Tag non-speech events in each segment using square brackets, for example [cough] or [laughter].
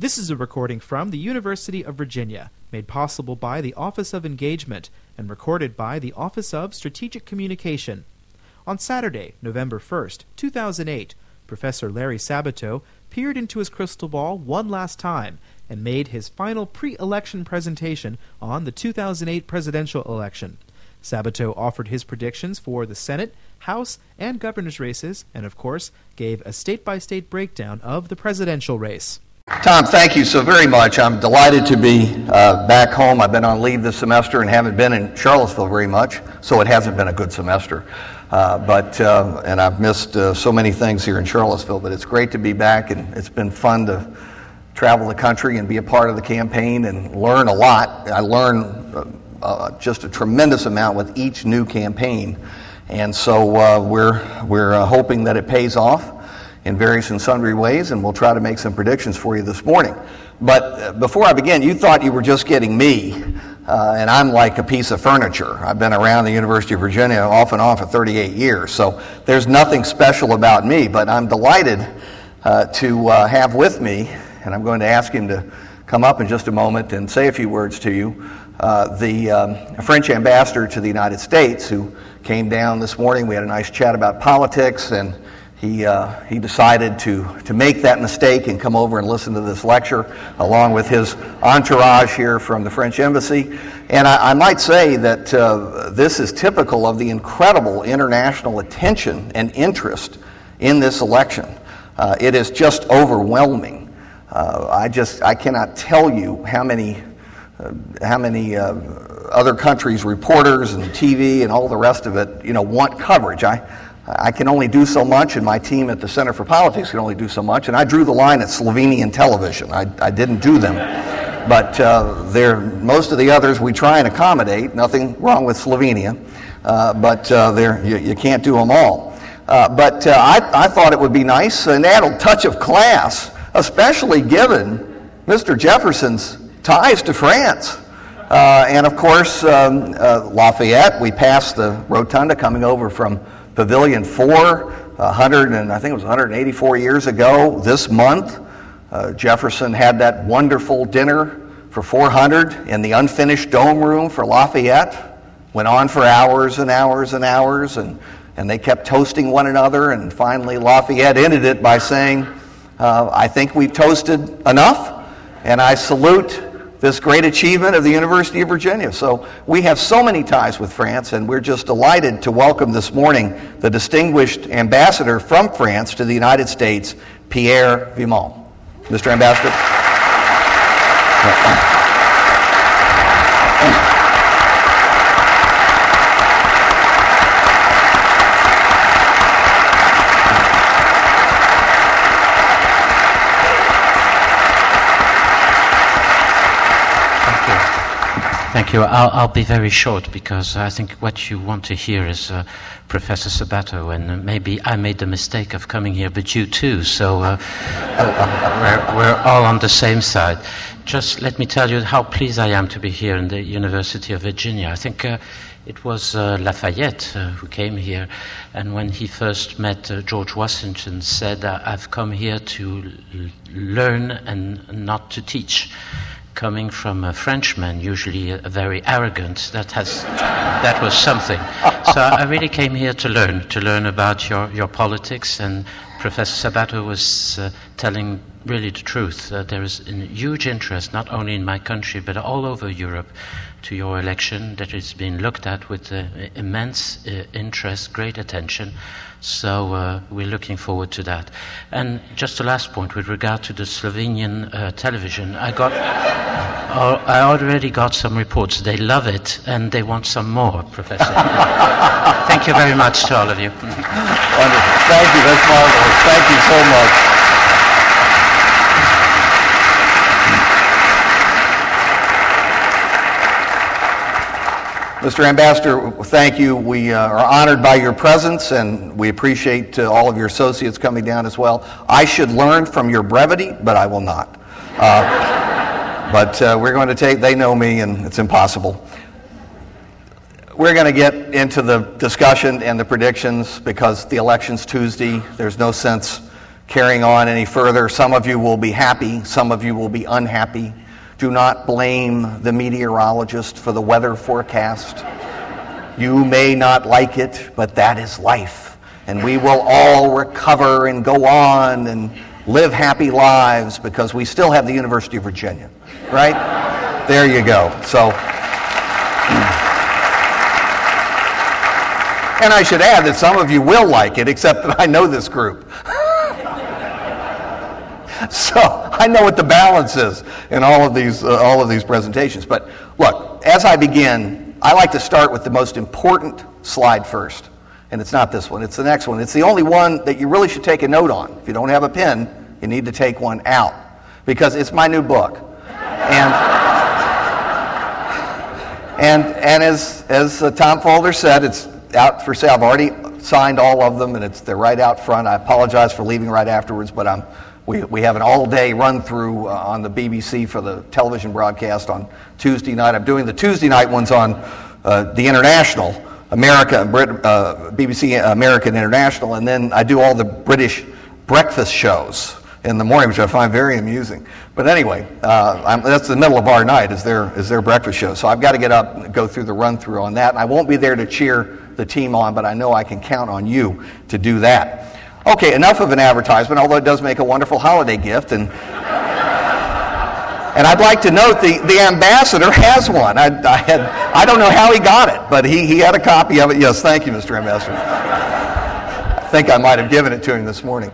This is a recording from the University of Virginia, made possible by the Office of Engagement and recorded by the Office of Strategic Communication. On Saturday, November 1st, 2008, Professor Larry Sabato peered into his crystal ball one last time and made his final pre election presentation on the 2008 presidential election. Sabato offered his predictions for the Senate, House, and governor's races, and of course, gave a state by state breakdown of the presidential race. Tom, thank you so very much. I'm delighted to be uh, back home. I've been on leave this semester and haven't been in Charlottesville very much, so it hasn't been a good semester. Uh, but uh, and I've missed uh, so many things here in Charlottesville. But it's great to be back, and it's been fun to travel the country and be a part of the campaign and learn a lot. I learn uh, uh, just a tremendous amount with each new campaign, and so we're we're hoping that it pays off in various and sundry ways, and we'll try to make some predictions for you this morning. But uh, before I begin, you thought you were just getting me, uh, and I'm like a piece of furniture. I've been around the University of Virginia off and on for 38 years, so there's nothing special about me. But I'm delighted uh, to have with me, and I'm going to ask him to come up in just a moment and say a few words to you uh, the um, French ambassador to the United States who came down this morning. We had a nice chat about politics, and he, uh, he decided to, to make that mistake and come over and listen to this lecture along with his entourage here from the French embassy. And I, I might say that uh, this is typical of the incredible international attention and interest in this election. Uh, it is just overwhelming. Uh, I just I cannot tell you how many uh, how many uh, other countries, reporters and TV and all the rest of it, you know, want coverage. I, I can only do so much, and my team at the Center for Politics can only do so much. And I drew the line at Slovenian television. I, I didn't do them. But uh, most of the others we try and accommodate. Nothing wrong with Slovenia. Uh, but uh, you, you, can't do them all. Uh, but uh, I, I thought it would be nice, an added touch of class, especially given Mr. Jefferson's ties to France. Uh, and of course, um, uh, Lafayette, we passed the rotunda coming over from Pavilion 4, 100 and I think it was 184 years ago this month. Uh, Jefferson had that wonderful dinner for 400 in the unfinished dome room for Lafayette. Went on for hours and hours and hours, and, and they kept toasting one another. And finally, Lafayette ended it by saying, uh, I think we've toasted enough, and I salute this great achievement of the University of Virginia. So we have so many ties with France, and we're just delighted to welcome this morning the distinguished ambassador from France to the United States, Pierre Vimont. Mr. Ambassador. Thank you. I'll, I'll, be very short because I think what you want to hear is uh, Professor Sabato, and maybe I made the mistake of coming here, but you too. So uh, we're, we're, all on the same side. Just let me tell you how pleased I am to be here in the University of Virginia. I think uh, it was uh, Lafayette uh, who came here, and when he first met uh, George Washington, said, "I've come here to l- learn and not to teach." Coming from a Frenchman, usually very arrogant, that has that was something. So I really came here to learn, to learn about your, your politics. And Professor Sabato was uh, telling really the truth. Uh, there is a huge interest, not only in my country but all over Europe, to your election. That is being looked at with uh, immense uh, interest, great attention. So uh, we're looking forward to that. And just a last point with regard to the Slovenian uh, television, I got, uh, [laughs] I already got some reports. They love it and they want some more, Professor. [laughs] Thank you very much to all of you. Wonderful. Thank you. That's marvelous. Thank you so much. Mr. Ambassador, thank you. We uh, are honored by your presence and we appreciate uh, all of your associates coming down as well. I should learn from your brevity, but I will not. Uh, but uh, we're going to take, they know me and it's impossible. We're going to get into the discussion and the predictions because the election's Tuesday. There's no sense carrying on any further. Some of you will be happy, some of you will be unhappy. Do not blame the meteorologist for the weather forecast. You may not like it, but that is life. And we will all recover and go on and live happy lives because we still have the University of Virginia, right? there you go. So. [clears throat] And I should add that some of you will like it, except that I know this group. [laughs] [laughs] so I know what the balance is in all of these uh, all of these presentations. But look, as I begin, I like to start with the most important slide first. And it's not this one, it's the next one. It's the only one that you really should take a note on. If you don't have a pen, you need to take one out because it's my new book. And and and as as uh, Tom Folder said, it's out for sale. I've already signed all of them, and it's they're right out front. I apologize for leaving right afterwards, but I'm, we, we have an all-day run-through uh, on the BBC for the television broadcast on Tuesday night. I'm doing the Tuesday night ones on uh, the international, America, Brit, uh, BBC American International, and then I do all the British breakfast shows in the morning, which I find very amusing. But anyway, uh, that's the middle of our night is their, is their breakfast show. So I've got to get up and go through the run through on that. And I won't be there to cheer the team on, but I know I can count on you to do that. Okay, enough of an advertisement, although it does make a wonderful holiday gift. And, and I'd like to note the, the ambassador has one. I, I, had, I don't know how he got it, but he, he had a copy of it. Yes, thank you, Mr. Ambassador. I think I might have given it to him this morning.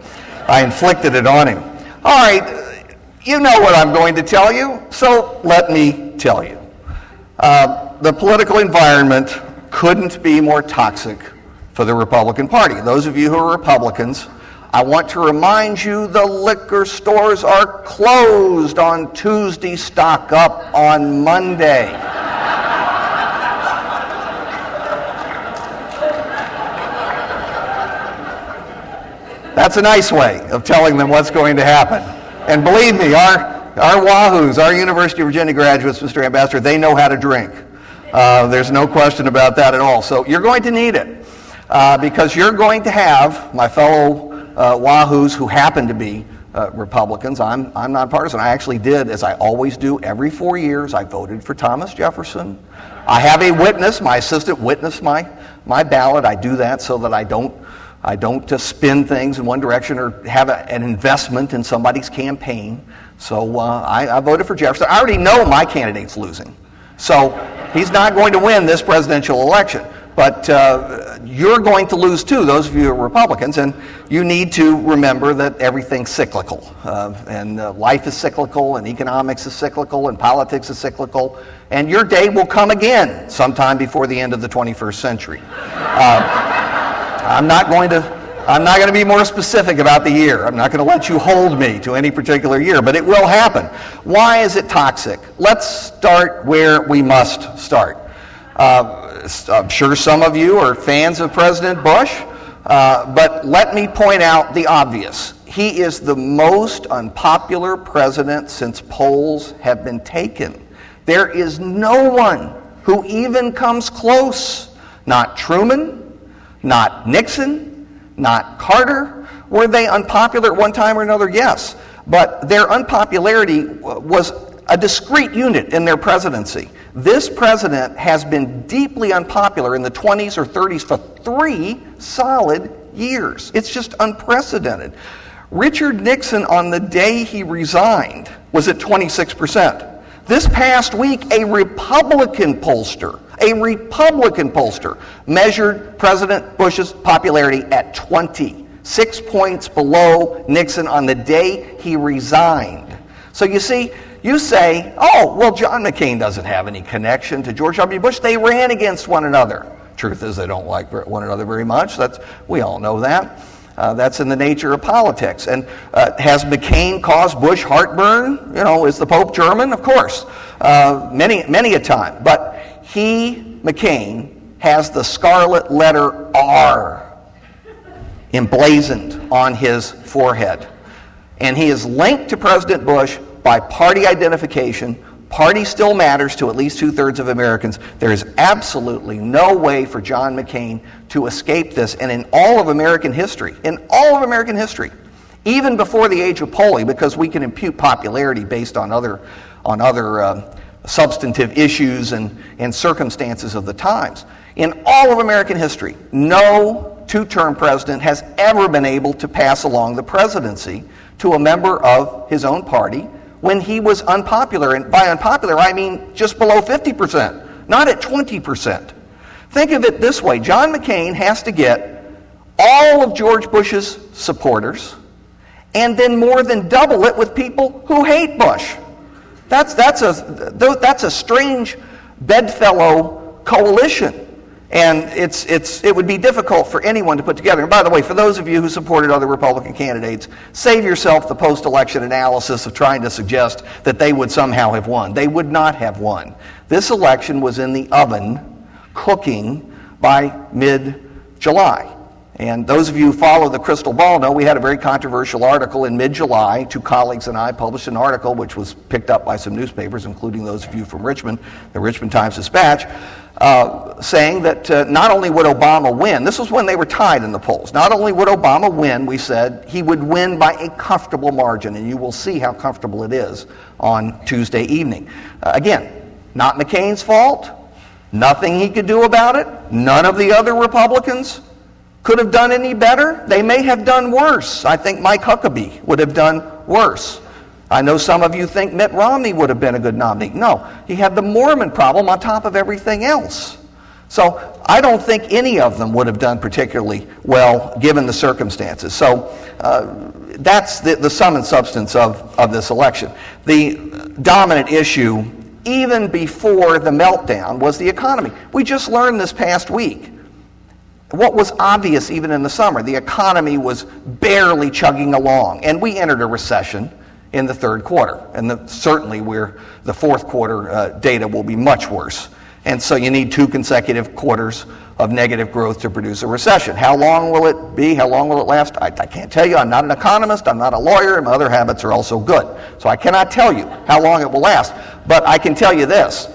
I inflicted it on him. All right, you know what I'm going to tell you, so let me tell you. Uh, the political environment couldn't be more toxic for the Republican Party. Those of you who are Republicans, I want to remind you the liquor stores are closed on Tuesday, stock up on Monday. That's a nice way of telling them what's going to happen. And believe me, our, our Wahoos, our University of Virginia graduates, Mr. Ambassador, they know how to drink. Uh, there's no question about that at all. So you're going to need it uh, because you're going to have my fellow uh, Wahoos who happen to be uh, Republicans. I'm, I'm not partisan. I actually did, as I always do every four years, I voted for Thomas Jefferson. I have a witness. My assistant witnessed my, my ballot. I do that so that I don't, I don't uh, spin things in one direction or have a, an investment in somebody's campaign. So uh, I, I voted for Jefferson. I already know my candidate's losing. So he's not going to win this presidential election. But uh, you're going to lose too, those of you who are Republicans, and you need to remember that everything's cyclical. Uh, and uh, life is cyclical, and economics is cyclical, and politics is cyclical. And your day will come again sometime before the end of the 21st century. Uh, I'm not going to I'm not going to be more specific about the year. I'm not going to let you hold me to any particular year, but it will happen. Why is it toxic? Let's start where we must start. Uh, I'm sure some of you are fans of President Bush, uh, but let me point out the obvious. He is the most unpopular president since polls have been taken. There is no one who even comes close. Not Truman, not Nixon, not Carter. Were they unpopular at one time or another? Yes. But their unpopularity was a discrete unit in their presidency. This president has been deeply unpopular in the 20s or 30s for three solid years. It's just unprecedented. Richard Nixon, on the day he resigned, was at 26%. This past week, a Republican pollster a Republican pollster measured President Bush's popularity at 20, six points below Nixon on the day he resigned. So you see, you say, oh, well, John McCain doesn't have any connection to George W. Bush. They ran against one another. Truth is, they don't like one another very much. That's, we all know that. Uh, that's in the nature of politics. And uh, has McCain caused Bush heartburn? You know, is the Pope German? Of course. Uh, many, many a time. But he, McCain, has the scarlet letter R emblazoned on his forehead. And he is linked to President Bush by party identification. Party still matters to at least two thirds of Americans. There is absolutely no way for John McCain to escape this. And in all of American history, in all of American history, even before the age of polling, because we can impute popularity based on other, on other uh, substantive issues and, and circumstances of the times. In all of American history, no two term president has ever been able to pass along the presidency to a member of his own party when he was unpopular. And by unpopular, I mean just below 50%, not at 20%. Think of it this way John McCain has to get all of George Bush's supporters and then more than double it with people who hate Bush. That's, that's, a, that's a strange bedfellow coalition. And it's, it's, it would be difficult for anyone to put together. And by the way, for those of you who supported other Republican candidates, save yourself the post election analysis of trying to suggest that they would somehow have won. They would not have won. This election was in the oven, cooking by mid July. And those of you who follow the crystal ball know we had a very controversial article in mid July. Two colleagues and I published an article which was picked up by some newspapers, including those of you from Richmond, the Richmond Times Dispatch, uh, saying that uh, not only would Obama win, this was when they were tied in the polls, not only would Obama win, we said, he would win by a comfortable margin. And you will see how comfortable it is on Tuesday evening. Uh, again, not McCain's fault. Nothing he could do about it. None of the other Republicans could have done any better. They may have done worse. I think Mike Huckabee would have done worse. I know some of you think Mitt Romney would have been a good nominee. No, he had the Mormon problem on top of everything else. So I don't think any of them would have done particularly well given the circumstances. So uh, that's the, the sum and substance of, of this election. The dominant issue, even before the meltdown, was the economy. We just learned this past week what was obvious even in the summer, the economy was barely chugging along, and we entered a recession in the third quarter. And the, certainly, we're, the fourth quarter uh, data will be much worse. And so you need two consecutive quarters of negative growth to produce a recession. How long will it be? How long will it last? I, I, can't tell you. I'm not an economist. I'm not a lawyer. And my other habits are also good. So I cannot tell you how long it will last. But I can tell you this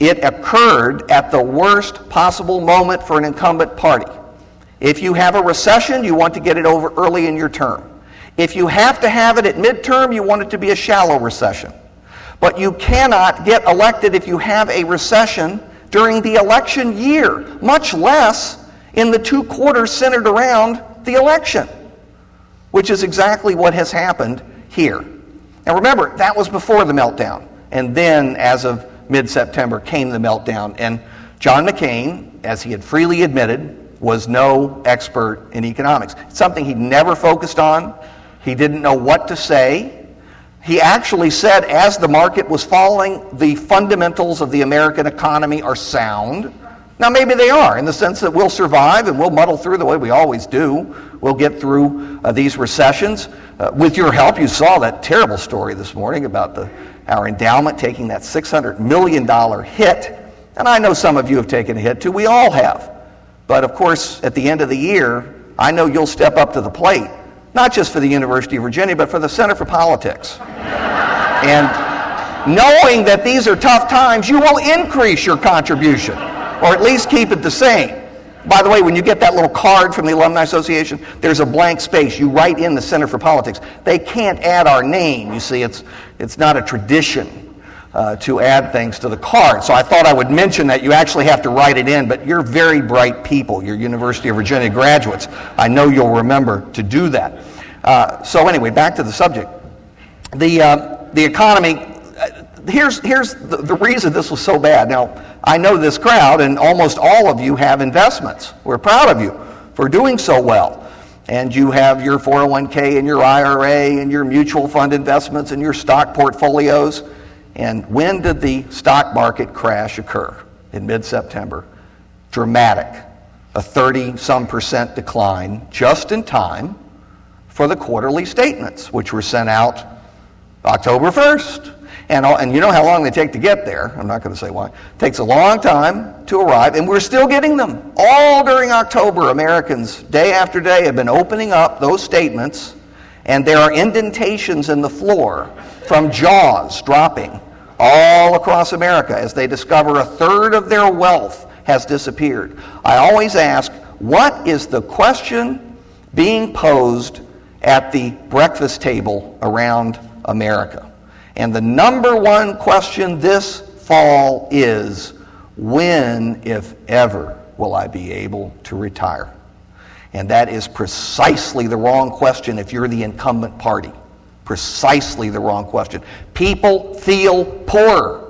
it occurred at the worst possible moment for an incumbent party. If you have a recession, you want to get it over early in your term. If you have to have it at midterm, you want it to be a shallow recession. But you cannot get elected if you have a recession during the election year, much less in the two quarters centered around the election, which is exactly what has happened here. Now remember, that was before the meltdown. And then, as of mid September came the meltdown. And John McCain, as he had freely admitted, was no expert in economics. It's something he'd never focused on. He didn't know what to say. He actually said, as the market was falling, the fundamentals of the American economy are sound. Now, maybe they are in the sense that we'll survive and we'll muddle through the way we always do. We'll get through uh, these recessions. Uh, with your help, you saw that terrible story this morning about the our endowment taking that $600 million hit. And I know some of you have taken a hit too. We all have. But of course, at the end of the year, I know you'll step up to the plate, not just for the University of Virginia, but for the Center for Politics. and knowing that these are tough times, you will increase your contribution, or at least keep it the same. By the way, when you get that little card from the Alumni Association, there's a blank space. You write in the Center for Politics. They can't add our name. You see, it's, it's not a tradition uh, to add things to the card. So I thought I would mention that you actually have to write it in, but you're very bright people. You're University of Virginia graduates. I know you'll remember to do that. Uh, so anyway, back to the subject. The, uh, the economy, here's, here's the, the reason this was so bad. Now, I know this crowd, and almost all of you have investments. We're proud of you for doing so well. And you have your 401k and your IRA and your mutual fund investments and your stock portfolios. And when did the stock market crash occur? In mid September. Dramatic. A 30 some percent decline just in time for the quarterly statements, which were sent out October 1st. And, and you know how long they take to get there. I'm not going to say why. It takes a long time to arrive, and we're still getting them. All during October, Americans, day after day, have been opening up those statements, and there are indentations in the floor from jaws dropping all across America as they discover a third of their wealth has disappeared. I always ask, what is the question being posed at the breakfast table around America. And the number one question this fall is when, if ever, will I be able to retire? And that is precisely the wrong question if you're the incumbent party. Precisely the wrong question. People feel poorer.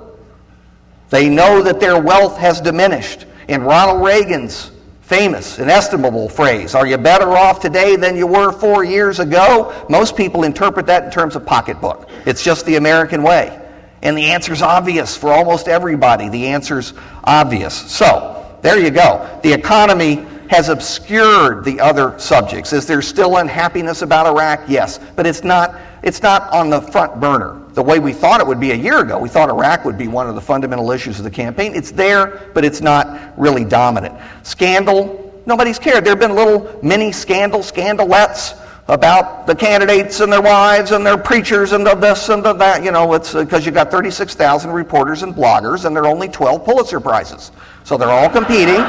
They know that their wealth has diminished. In Ronald Reagan's famous, inestimable phrase, Are you better off today than you were four years ago? Most people interpret that in terms of pocketbook. It's just the American way. And the answer's obvious for almost everybody. The answer's obvious. So, there you go. The economy has obscured the other subjects. Is there still unhappiness about Iraq? Yes. But it's not, it's not on the front burner the way we thought it would be a year ago. We thought Iraq would be one of the fundamental issues of the campaign. It's there, but it's not really dominant. Scandal, nobody's cared. There have been little mini scandals, scandalettes about the candidates and their wives and their preachers and the this and the that. You know, it's because uh, you've got 36,000 reporters and bloggers, and there are only 12 Pulitzer Prizes. So they're all competing.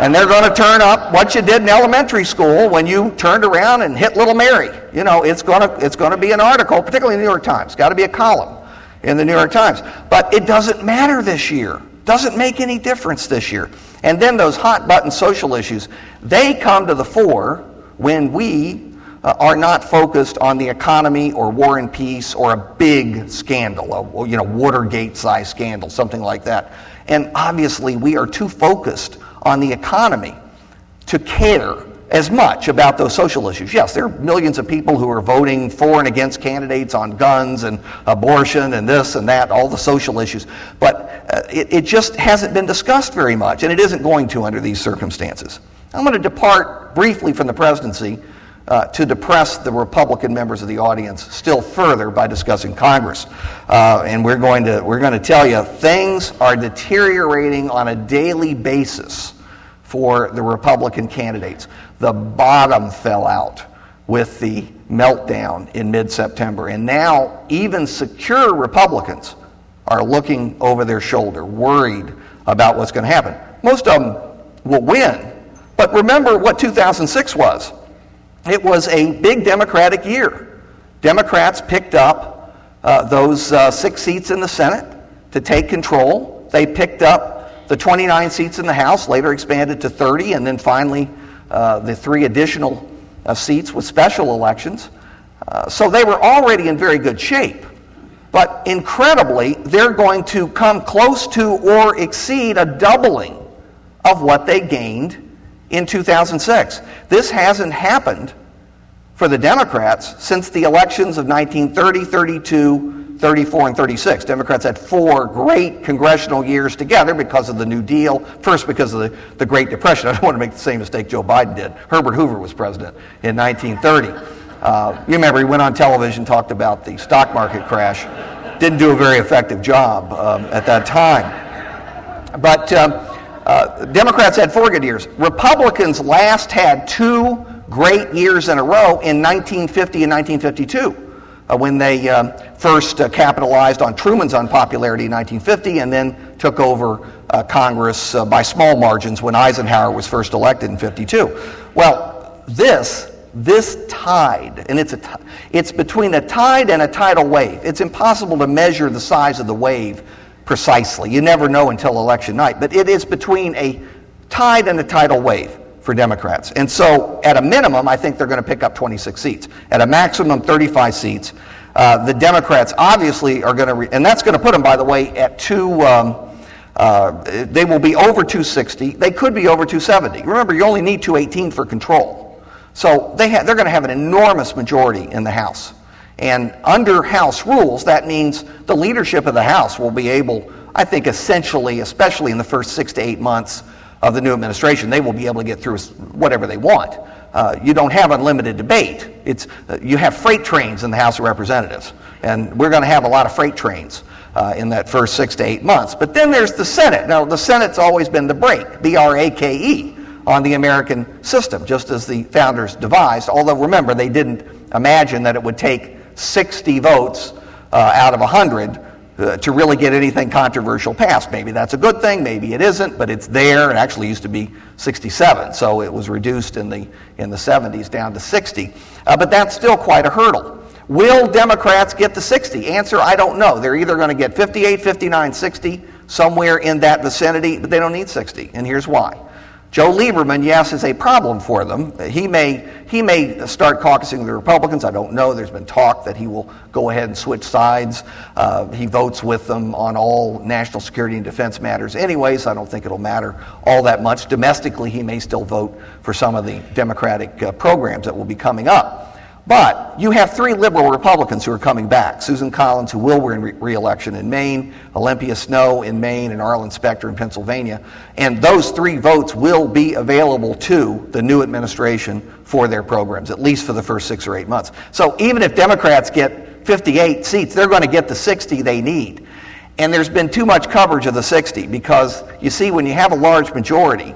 And they're going to turn up what you did in elementary school when you turned around and hit little Mary. You know, it's going to, it's going to be an article, particularly in the New York Times. Got to be a column in the New York Times. But it doesn't matter this year. Doesn't make any difference this year. And then those hot button social issues, they come to the fore when we uh, are not focused on the economy or war and peace or a big scandal, a, you know, Watergate-sized scandal, something like that. And obviously, we are too focused on the economy to care as much about those social issues. Yes, there are millions of people who are voting for and against candidates on guns and abortion and this and that, all the social issues. But uh, it, it just hasn't been discussed very much, and it isn't going to under these circumstances. I'm going to depart briefly from the presidency uh, to depress the Republican members of the audience still further by discussing Congress. Uh, and we're going, to, we're going to tell you things are deteriorating on a daily basis for the Republican candidates. The bottom fell out with the meltdown in mid September. And now, even secure Republicans are looking over their shoulder, worried about what's going to happen. Most of them will win. But remember what 2006 was it was a big Democratic year. Democrats picked up uh, those uh, six seats in the Senate to take control. They picked up the 29 seats in the House, later expanded to 30, and then finally uh, the three additional uh, seats with special elections. Uh, so they were already in very good shape. But incredibly, they're going to come close to or exceed a doubling of what they gained in 2006. This hasn't happened for the Democrats since the elections of 1930, 32, 34, and 36. Democrats had four great congressional years together because of the New Deal. First, because of the, the Great Depression. [laughs] I don't want to make the same mistake Joe Biden did. Herbert Hoover was president in 1930. Uh, you remember he went on television, talked about the stock market crash. Didn't do a very effective job um, at that time. But um, uh, Democrats had four good years. Republicans last had two great years in a row in 1950 and 1952 uh, when they um, first uh, capitalized on Truman's unpopularity in 1950 and then took over uh, Congress uh, by small margins when Eisenhower was first elected in 52. Well, this this tide, and it's, a, it's between a tide and a tidal wave. It's impossible to measure the size of the wave precisely. You never know until election night. But it is between a tide and a tidal wave for Democrats. And so, at a minimum, I think they're going to pick up 26 seats. At a maximum, 35 seats. Uh, the Democrats obviously are going to, re- and that's going to put them, by the way, at two. Um, uh, they will be over 260. They could be over 270. Remember, you only need 218 for control. So they ha- they're going to have an enormous majority in the House. And under House rules, that means the leadership of the House will be able, I think, essentially, especially in the first six to eight months of the new administration, they will be able to get through whatever they want. Uh, you don't have unlimited debate. It's, uh, you have freight trains in the House of Representatives, and we're going to have a lot of freight trains uh, in that first six to eight months. But then there's the Senate. Now, the Senate's always been the brake, B R A K E, on the American system, just as the founders devised. Although, remember, they didn't imagine that it would take 60 votes uh, out of 100 uh, to really get anything controversial passed. Maybe that's a good thing, maybe it isn't, but it's there. It actually used to be 67, so it was reduced in the, in the 70s down to 60. Uh, but that's still quite a hurdle. Will Democrats get to 60? Answer I don't know. They're either going to get 58, 59, 60, somewhere in that vicinity, but they don't need 60. And here's why. Joe Lieberman, yes, is a problem for them. He may, he may start caucusing with the Republicans. I don't know. There's been talk that he will go ahead and switch sides. Uh, he votes with them on all national security and defense matters anyway, so I don't think it'll matter all that much. Domestically, he may still vote for some of the Democratic uh, programs that will be coming up. But you have three liberal Republicans who are coming back Susan Collins, who will win re election in Maine, Olympia Snowe in Maine, and Arlen Specter in Pennsylvania. And those three votes will be available to the new administration for their programs, at least for the first six or eight months. So even if Democrats get 58 seats, they're going to get the 60 they need. And there's been too much coverage of the 60 because you see, when you have a large majority,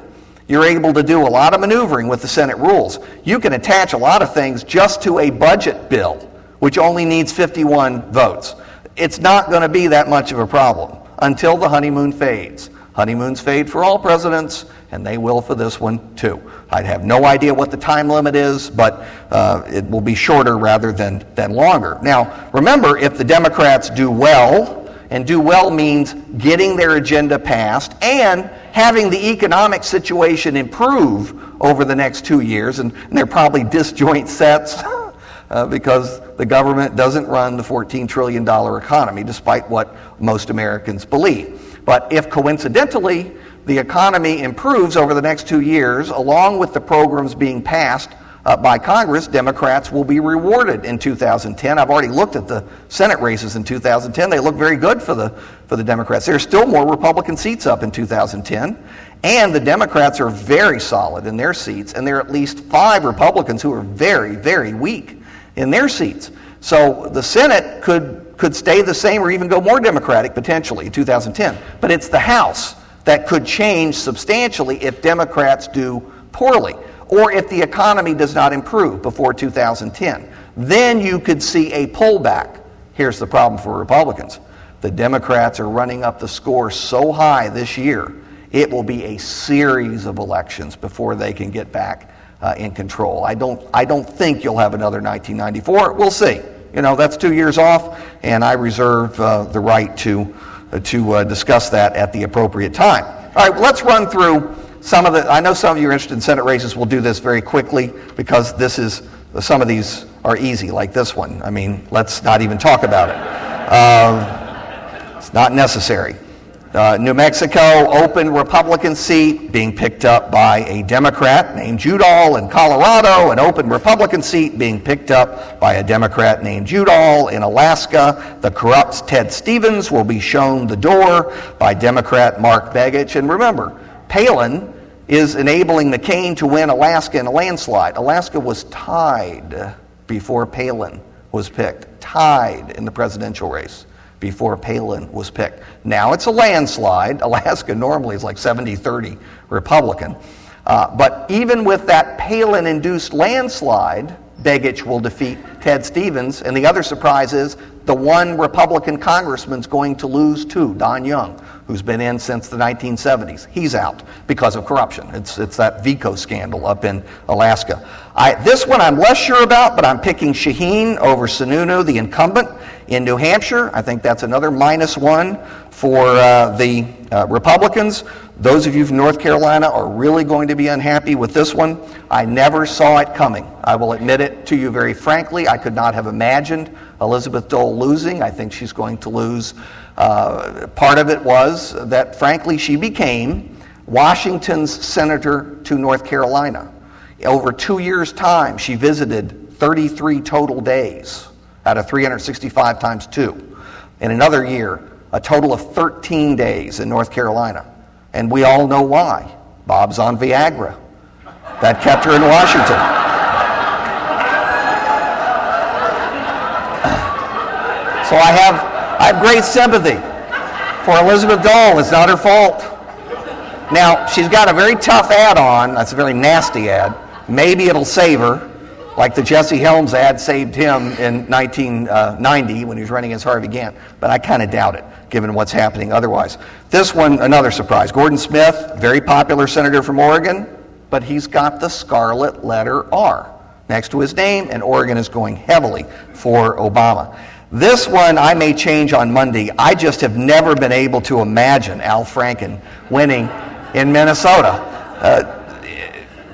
you're able to do a lot of maneuvering with the Senate rules. You can attach a lot of things just to a budget bill, which only needs 51 votes. It's not going to be that much of a problem until the honeymoon fades. Honeymoons fade for all presidents, and they will for this one too. I'd have no idea what the time limit is, but uh, it will be shorter rather than, than longer. Now, remember, if the Democrats do well, and do well means getting their agenda passed and having the economic situation improve over the next two years. And, and they're probably disjoint sets [laughs] uh, because the government doesn't run the $14 trillion economy, despite what most Americans believe. But if coincidentally the economy improves over the next two years, along with the programs being passed uh, by Congress, Democrats will be rewarded in 2010. I've already looked at the Senate races in 2010. They look very good for the, for the Democrats. There are still more Republican seats up in 2010. And the Democrats are very solid in their seats, and there are at least five Republicans who are very, very weak in their seats. So the Senate could, could stay the same or even go more Democratic potentially in 2010. But it's the House that could change substantially if Democrats do poorly or if the economy does not improve before 2010. Then you could see a pullback. Here's the problem for Republicans the Democrats are running up the score so high this year, it will be a series of elections before they can get back uh, in control. I don't, I don't think you'll have another 1994. We'll see. You know, that's two years off, and I reserve uh, the right to, uh, to uh, discuss that at the appropriate time. All right, let's run through some of the, I know some of you are interested in Senate races. We'll do this very quickly because this is, some of these are easy, like this one. I mean, let's not even talk about it. Um, it's not necessary. Uh, New Mexico open Republican seat being picked up by a Democrat named Udall. In Colorado, an open Republican seat being picked up by a Democrat named Udall. In Alaska, the corrupt Ted Stevens will be shown the door by Democrat Mark Begich. And remember, Palin is enabling McCain to win Alaska in a landslide. Alaska was tied before Palin was picked, tied in the presidential race before Palin was picked. Now it's a landslide. [laughs] Alaska normally is like 70 30 Republican. Uh, but even with that Palin induced landslide, Begich will defeat Ted Stevens. And the other surprise is the one Republican congressman's going to lose too, Don Young who's been in since the 1970s. He's out because of corruption. It's, it's that VECO scandal up in Alaska. I, this one I'm less sure about, but I'm picking Shaheen over Sununu, the incumbent in New Hampshire. I think that's another minus one for uh, the uh, Republicans. Those of you from North Carolina are really going to be unhappy with this one. I never saw it coming. I will admit it to you very frankly. I could not have imagined Elizabeth Dole losing. I think she's going to lose uh, part of it was that, frankly, she became Washington's senator to North Carolina. Over two years' time, she visited 33 total days out of 365 times two. In another year, a total of 13 days in North Carolina. And we all know why. Bob's on Viagra. That kept her in Washington. So I have I have great sympathy for Elizabeth Dole. It's not her fault. Now, she's got a very tough ad on. That's a very nasty ad. Maybe it'll save her. Like the Jesse Helms ad saved him in 1990 when he was running as Harvey Gantt. But I kind of doubt it, given what's happening otherwise. This one, another surprise. Gordon Smith, very popular senator from Oregon, but he's got the scarlet letter R next to his name, and Oregon is going heavily for Obama. This one I may change on Monday. I just have never been able to imagine Al Franken winning in Minnesota. Uh,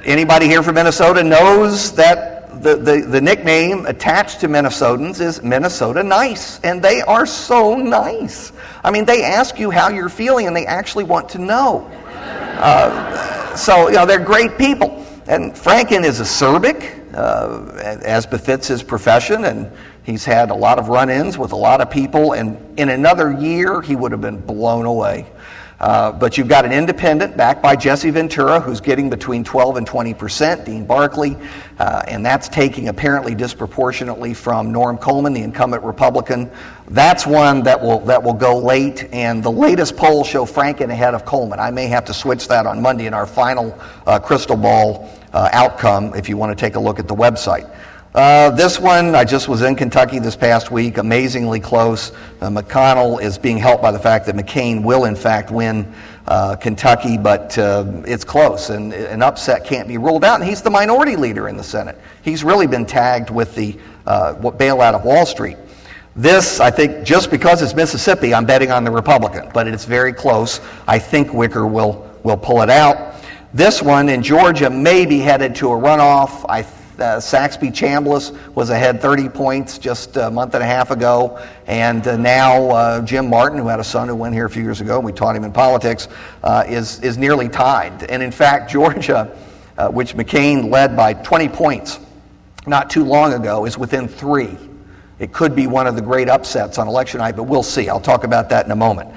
anybody here from Minnesota knows that the, the, the nickname attached to Minnesotans is Minnesota Nice, and they are so nice. I mean, they ask you how you're feeling, and they actually want to know. Uh, so, you know, they're great people. And Franken is acerbic, uh, as befits his profession, and he's had a lot of run ins with a lot of people, and in another year, he would have been blown away. Uh, but you've got an independent backed by Jesse Ventura, who's getting between 12 and 20 percent, Dean Barkley, uh, and that's taking apparently disproportionately from Norm Coleman, the incumbent Republican. That's one that will that will go late, and the latest polls show Franken ahead of Coleman. I may have to switch that on Monday in our final uh, crystal ball uh, outcome if you want to take a look at the website. Uh, this one, I just was in Kentucky this past week, amazingly close. Uh, McConnell is being helped by the fact that McCain will, in fact, win uh, Kentucky, but uh, it's close, and an upset can't be ruled out. And he's the minority leader in the Senate. He's really been tagged with the uh, bailout of Wall Street. This, I think, just because it's Mississippi, I'm betting on the Republican, but it's very close. I think Wicker will, will pull it out. This one in Georgia may be headed to a runoff. I uh, Saxby Chambliss was ahead 30 points just a month and a half ago, and uh, now uh, Jim Martin, who had a son who went here a few years ago, and we taught him in politics, uh, is, is nearly tied. And in fact, [laughs] Georgia, uh, which McCain led by 20 points not too long ago, is within three. It could be one of the great upsets on election night, but we'll see. I'll talk about that in a moment.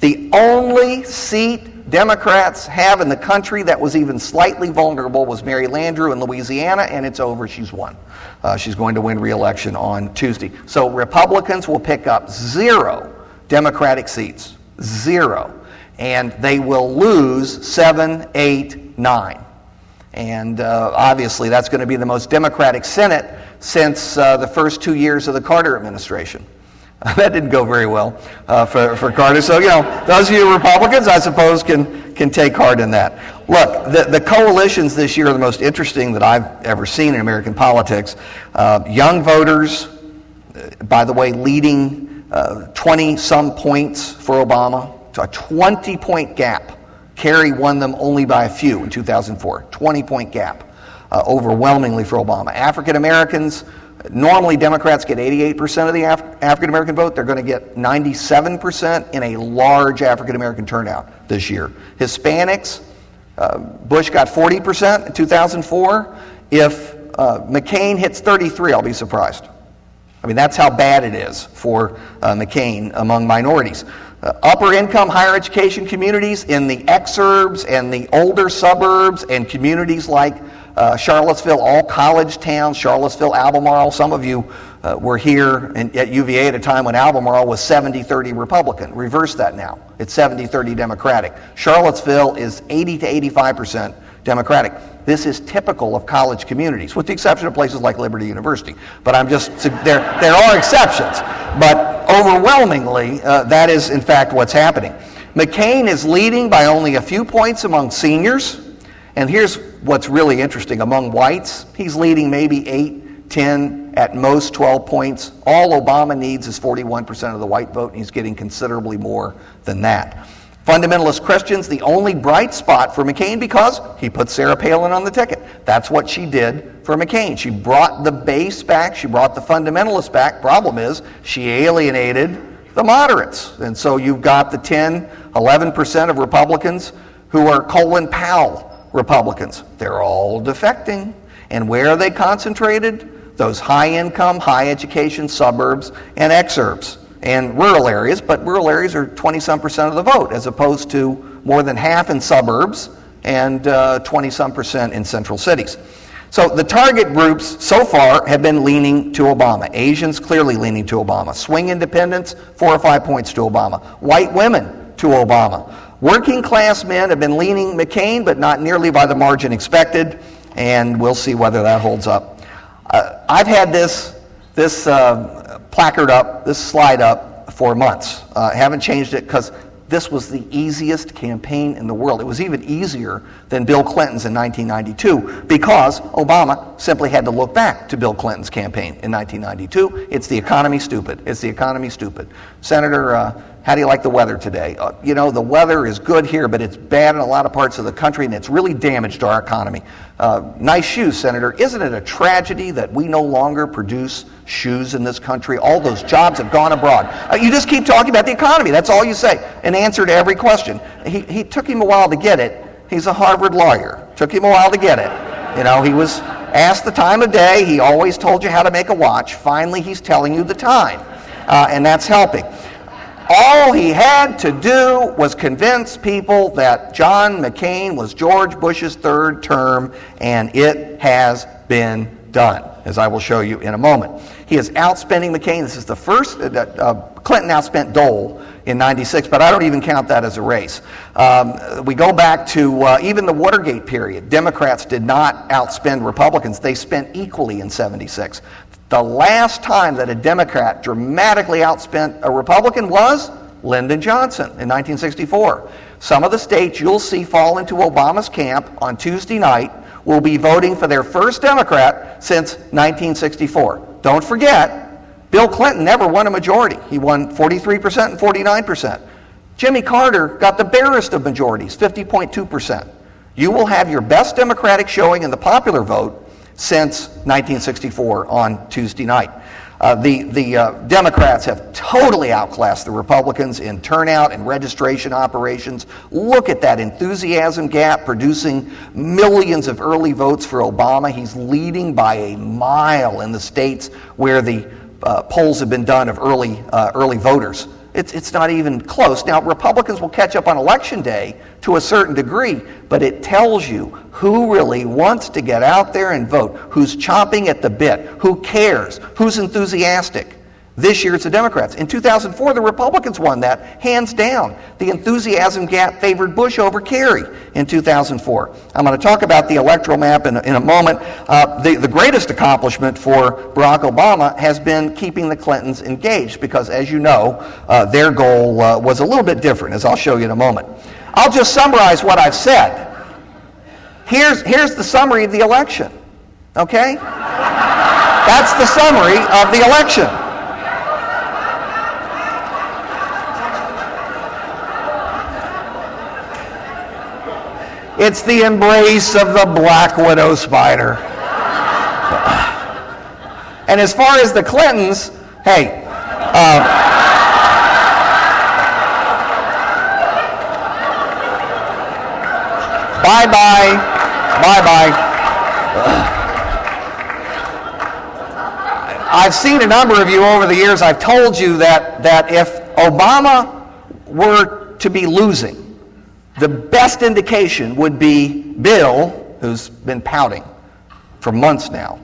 The only seat Democrats have in the country that was even slightly vulnerable was Mary Landrieu in Louisiana, and it's over. She's won. Uh, she's going to win re-election on Tuesday. So Republicans will pick up zero Democratic seats, zero, and they will lose seven, eight, nine. And uh, obviously, that's going to be the most Democratic Senate since uh, the first two years of the Carter administration. [laughs] that didn't go very well uh, for, for Carter. So, you know, those of you Republicans, I suppose, can, can take heart in that. Look, the, the coalitions this year are the most interesting that I've ever seen in American politics. Uh, young voters, uh, by the way, leading 20 uh, some points for Obama, a 20 point gap. Kerry won them only by a few in 2004. 20 point gap, uh, overwhelmingly for Obama. African Americans, Normally, Democrats get 88% of the Af- African American vote. They're going to get 97% in a large African American turnout this year. Hispanics, uh, Bush got 40% in 2004. If uh, McCain hits 33, I'll be surprised. I mean, that's how bad it is for uh, McCain among minorities. Uh, upper income higher education communities in the exurbs and the older suburbs and communities like uh, Charlottesville, all college towns, Charlottesville, Albemarle. Some of you uh, were here in, at UVA at a time when Albemarle was 70 30 Republican. Reverse that now. It's 70 30 Democratic. Charlottesville is 80 to 85% Democratic. This is typical of college communities, with the exception of places like Liberty University. But I'm just, there, there are exceptions. But overwhelmingly, uh, that is in fact what's happening. McCain is leading by only a few points among seniors. And here's what's really interesting among whites, he's leading maybe 8, 10, at most 12 points. All Obama needs is 41% of the white vote, and he's getting considerably more than that. Fundamentalist Christians, the only bright spot for McCain because he put Sarah Palin on the ticket. That's what she did for McCain. She brought the base back, she brought the fundamentalists back. Problem is, she alienated the moderates. And so you've got the 10, 11% of Republicans who are Colin Powell Republicans. They're all defecting. And where are they concentrated? Those high income, high education suburbs and exurbs and rural areas, but rural areas are 20 some percent of the vote as opposed to more than half in suburbs and 20 uh, some percent in central cities. So the target groups so far have been leaning to Obama. Asians clearly leaning to Obama. Swing independents, four or five points to Obama. White women to Obama. Working class men have been leaning McCain, but not nearly by the margin expected, and we'll see whether that holds up. Uh, I've had this, this uh, placard up, this slide up for months. Uh, haven't changed it because this was the easiest campaign in the world. It was even easier than Bill Clinton's in 1992 because Obama simply had to look back to Bill Clinton's campaign in 1992. It's the economy stupid. It's the economy stupid. Senator, uh, how do you like the weather today? Uh, you know, the weather is good here, but it's bad in a lot of parts of the country, and it's really damaged our economy. Uh, nice shoes, Senator. Isn't it a tragedy that we no longer produce shoes in this country? All those jobs have gone abroad. Uh, you just keep talking about the economy. That's all you say. An answer to every question. He, he took him a while to get it. He's a Harvard lawyer. Took him a while to get it. You know, he was asked the time of day. He always told you how to make a watch. Finally, he's telling you the time, uh, and that's helping. All he had to do was convince people that John McCain was George Bush's third term, and it has been done, as I will show you in a moment. He is outspending McCain. This is the first, uh, uh, Clinton outspent Dole in 96, but I don't even count that as a race. Um, we go back to uh, even the Watergate period. Democrats did not outspend Republicans, they spent equally in 76. The last time that a Democrat dramatically outspent a Republican was Lyndon Johnson in 1964. Some of the states you'll see fall into Obama's camp on Tuesday night will be voting for their first Democrat since 1964. Don't forget, Bill Clinton never won a majority. He won 43% and 49%. Jimmy Carter got the barest of majorities, 50.2%. You will have your best Democratic showing in the popular vote since 1964 on Tuesday night. Uh, the the uh, Democrats have totally outclassed the Republicans in turnout and registration operations. Look at that enthusiasm gap producing millions of early votes for Obama. He's leading by a mile in the states where the uh, polls have been done of early, uh, early voters. It's, it's not even close. Now, Republicans will catch up on election day to a certain degree, but it tells you who really wants to get out there and vote, who's chomping at the bit, who cares, who's enthusiastic. This year it's the Democrats. In 2004, the Republicans won that, hands down. The enthusiasm gap favored Bush over Kerry in 2004. I'm going to talk about the electoral map in, in a moment. Uh, the, the greatest accomplishment for Barack Obama has been keeping the Clintons engaged because, as you know, uh, their goal uh, was a little bit different, as I'll show you in a moment. I'll just summarize what I've said. Here's, here's the summary of the election, okay? That's the summary of the election. It's the embrace of the black widow spider. And as far as the Clintons, hey, uh, bye bye, bye bye. I've seen a number of you over the years. I've told you that, that if Obama were to be losing, the best indication would be Bill, who's been pouting for months now.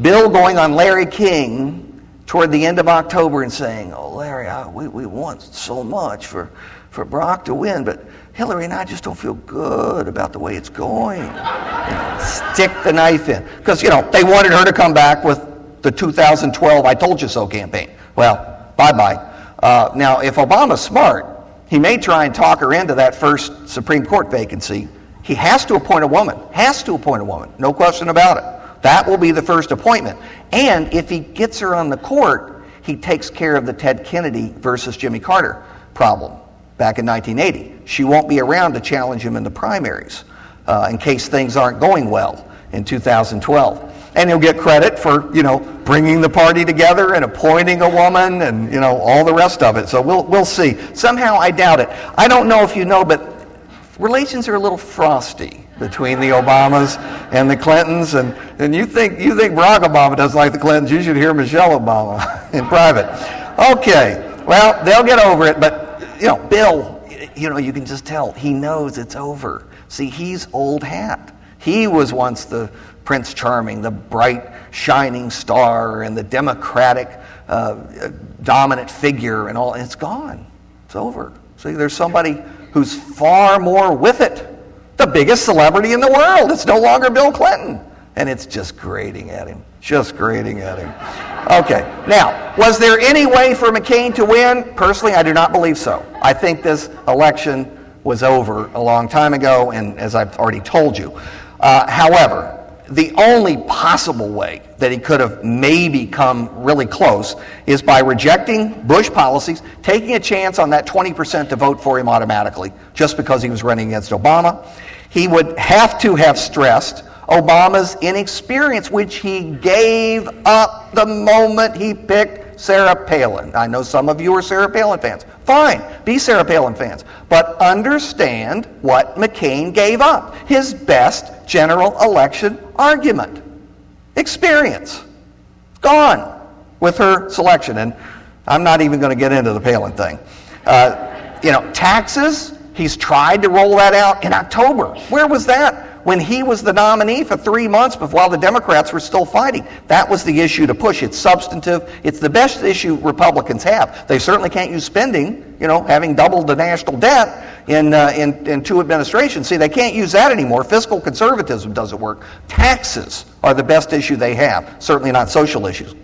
Bill going on Larry King toward the end of October and saying, Oh, Larry, I, we, we want so much for, for Barack to win, but Hillary and I just don't feel good about the way it's going. [laughs] Stick the knife in. Because, you know, they wanted her to come back with the 2012 I Told You So campaign. Well, bye bye. Uh, now, if Obama's smart, he may try and talk her into that first Supreme Court vacancy. He has to appoint a woman, has to appoint a woman, no question about it. That will be the first appointment. And if he gets her on the court, he takes care of the Ted Kennedy versus Jimmy Carter problem back in 1980. She won't be around to challenge him in the primaries uh, in case things aren't going well in 2012 and he'll get credit for you know bringing the party together and appointing a woman and you know all the rest of it. So we'll we'll see. Somehow I doubt it. I don't know if you know, but relations are a little frosty between the Obamas and the Clintons, and, and you think you think Barack Obama doesn't like the Clintons, you should hear Michelle Obama [laughs] in private. Okay, well they'll get over it, but you know Bill, you know you can just tell he knows it's over. See, he's old hat. He was once the Prince Charming, the bright, shining star, and the democratic, uh, dominant figure, and all. It's gone. It's over. See, there's somebody who's far more with it. The biggest celebrity in the world. It's no longer Bill Clinton. and it's just grating at him. Just grating at him. Okay, now, was there any way for McCain to win? Personally, I do not believe so. I think this election was over a long time ago, and as I've already told you. Uh, however, the only possible way that he could have maybe come really close is by rejecting Bush policies, taking a chance on that 20% to vote for him automatically, just because he was running against Obama. He would have to have stressed Obama's inexperience, which he gave up the moment he picked Sarah Palin. I know some of you are Sarah Palin fans. Fine, be Sarah Palin fans. But understand what McCain gave up his best general election argument. Experience. Gone with her selection. And I'm not even going to get into the Palin thing. Uh, you know, taxes, he's tried to roll that out in October. Where was that? When he was the nominee for three months while the Democrats were still fighting. That was the issue to push. It's substantive. It's the best issue Republicans have. They certainly can't use spending, you know, having doubled the national debt in, uh, in, in two administrations. See, they can't use that anymore. Fiscal conservatism doesn't work. Taxes are the best issue they have, certainly not social issues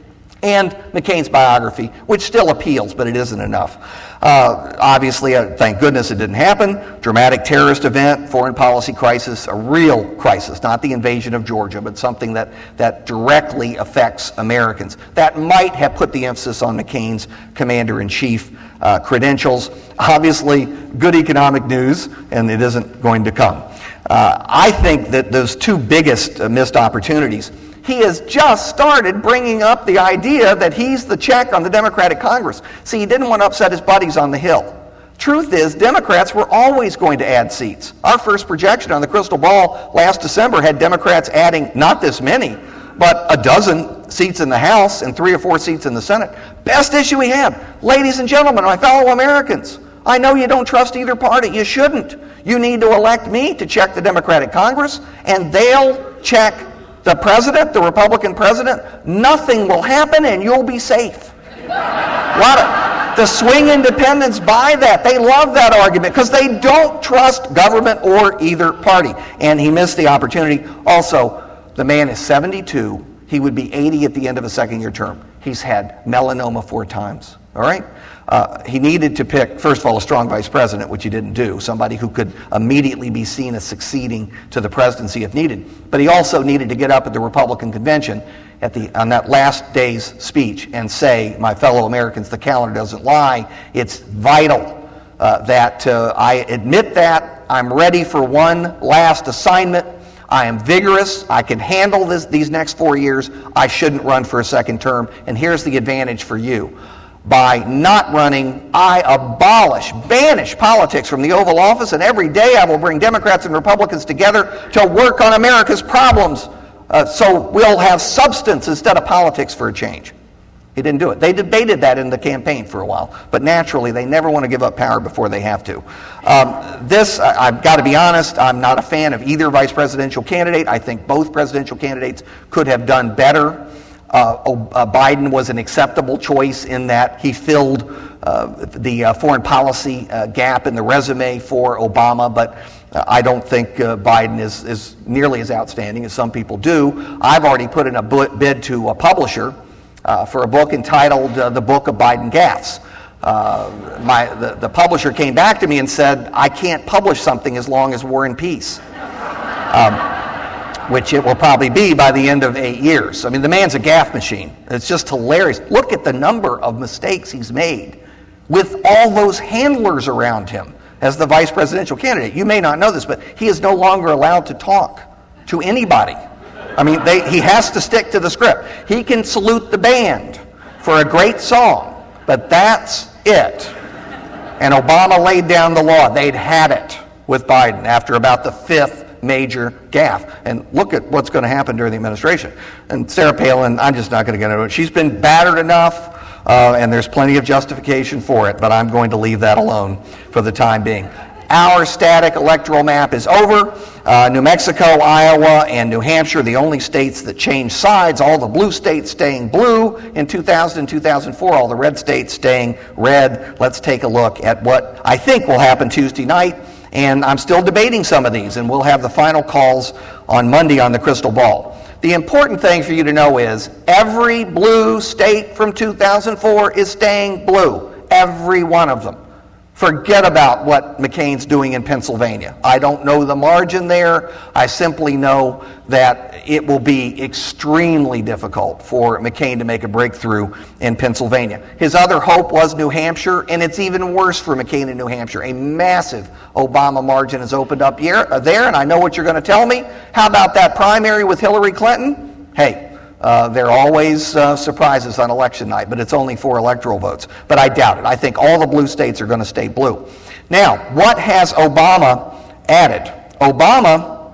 and McCain's biography, which still appeals, but it isn't enough. Uh, obviously, uh, thank goodness it didn't happen. Dramatic terrorist event, foreign policy crisis, a real crisis, not the invasion of Georgia, but something that, that directly affects Americans. That might have put the emphasis on McCain's commander in chief uh, credentials. Obviously, good economic news, and it isn't going to come. Uh, I think that those two biggest uh, missed opportunities he has just started bringing up the idea that he's the check on the Democratic Congress. See, he didn't want to upset his buddies on the Hill. Truth is, Democrats were always going to add seats. Our first projection on the crystal ball last December had Democrats adding not this many, but a dozen seats in the House and three or four seats in the Senate. Best issue we had. Ladies and gentlemen, my fellow Americans, I know you don't trust either party. You shouldn't. You need to elect me to check the Democratic Congress, and they'll check the president, the Republican president, nothing will happen and you'll be safe. What the swing independents buy that. They love that argument because they don't trust government or either party. And he missed the opportunity. Also, the man is 72. He would be 80 at the end of a second year term. He's had melanoma four times. All right? Uh, he needed to pick, first of all, a strong vice president, which he didn't do, somebody who could immediately be seen as succeeding to the presidency if needed. But he also needed to get up at the Republican convention at the, on that last day's speech and say, My fellow Americans, the calendar doesn't lie. It's vital uh, that uh, I admit that. I'm ready for one last assignment. I am vigorous. I can handle this, these next four years. I shouldn't run for a second term. And here's the advantage for you by not running, I abolish, banish politics from the Oval Office, and every day I will bring Democrats and Republicans together to work on America's problems uh, so we'll have substance instead of politics for a change. He didn't do it. They debated that in the campaign for a while, but naturally they never want to give up power before they have to. Um, this, I, I've got to be honest, I'm not a fan of either vice presidential candidate. I think both presidential candidates could have done better. Uh, uh, Biden was an acceptable choice in that he filled uh, the foreign policy gap in the resume for Obama, but I don't think Biden is, is nearly as outstanding as some people do. I've already put in a bid to a publisher for a book entitled The Book of Biden Gaffes. Uh, my, the, the, publisher came back to me and said, I can't publish something as long as we're in peace. Um, which it will probably be by the end of eight years. I mean, the man's a gaffe machine. It's just hilarious. Look at the number of mistakes he's made with all those handlers around him as the vice presidential candidate. You may not know this, but he is no longer allowed to talk to anybody. I mean, they, he has to stick to the script. He can salute the band for a great song, but that's it. And Obama laid down the law. They'd had it with Biden after about the fifth major gaffe. And look at what's going to happen during the administration. And Sarah Palin, I'm just not going to get into it. She's been battered enough, uh, and there's plenty of justification for it, but I'm going to leave that alone for the time being. Our static electoral map is over. Uh, New Mexico, Iowa, and New Hampshire, the only states that changed sides. All the blue states staying blue in 2000 and 2004, all the red states staying red. Let's take a look at what I think will happen Tuesday night. And I'm still debating some of these, and we'll have the final calls on Monday on the crystal ball. The important thing for you to know is every blue state from 2004 is staying blue. Every one of them. Forget about what McCain's doing in Pennsylvania. I don't know the margin there. I simply know that it will be extremely difficult for McCain to make a breakthrough in Pennsylvania. His other hope was New Hampshire, and it's even worse for McCain in New Hampshire. A massive Obama margin has opened up here, uh, there, and I know what you're going to tell me. How about that primary with Hillary Clinton? Hey, uh, there are always uh, surprises on election night, but it's only four electoral votes. But I doubt it. I think all the blue states are going to stay blue. Now, what has Obama added? Obama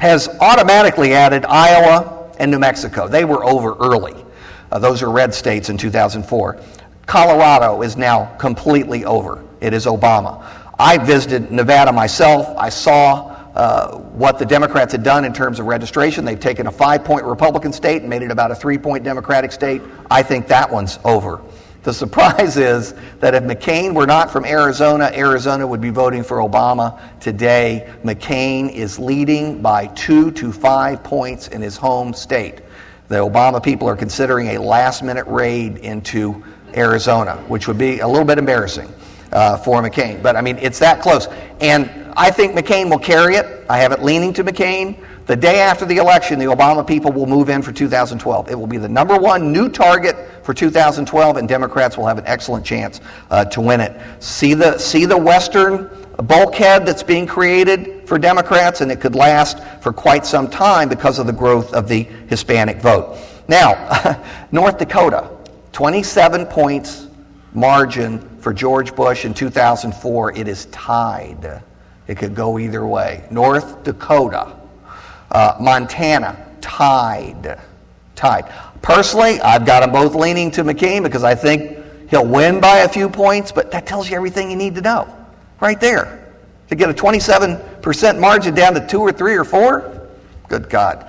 has automatically added Iowa and New Mexico. They were over early. Uh, those are red states in 2004. Colorado is now completely over. It is Obama. I visited Nevada myself. I saw uh, what the Democrats had done in terms of registration. They've taken a five point Republican state and made it about a three point Democratic state. I think that one's over. The [laughs] surprise is that if McCain were not from Arizona, Arizona would be voting for Obama today. McCain is leading by two to five points in his home state. The Obama people are considering a last minute raid into Arizona, which would be a little bit embarrassing uh, for McCain. But I mean, it's that close. And I think McCain will carry it. I have it leaning to McCain. The day after the election, the Obama people will move in for 2012. It will be the number one new target for 2012, and Democrats will have an excellent chance uh, to win it. See the, see the Western bulkhead that's being created for Democrats, and it could last for quite some time because of the growth of the Hispanic vote. Now, [laughs] North Dakota, 27 points margin for George Bush in 2004. It is tied. It could go either way. North Dakota, uh, Montana, tied. Tied. Personally, I've got them both leaning to McCain because I think he'll win by a few points, but that tells you everything you need to know. Right there. To get a 27% margin down to two or three or four? Good God.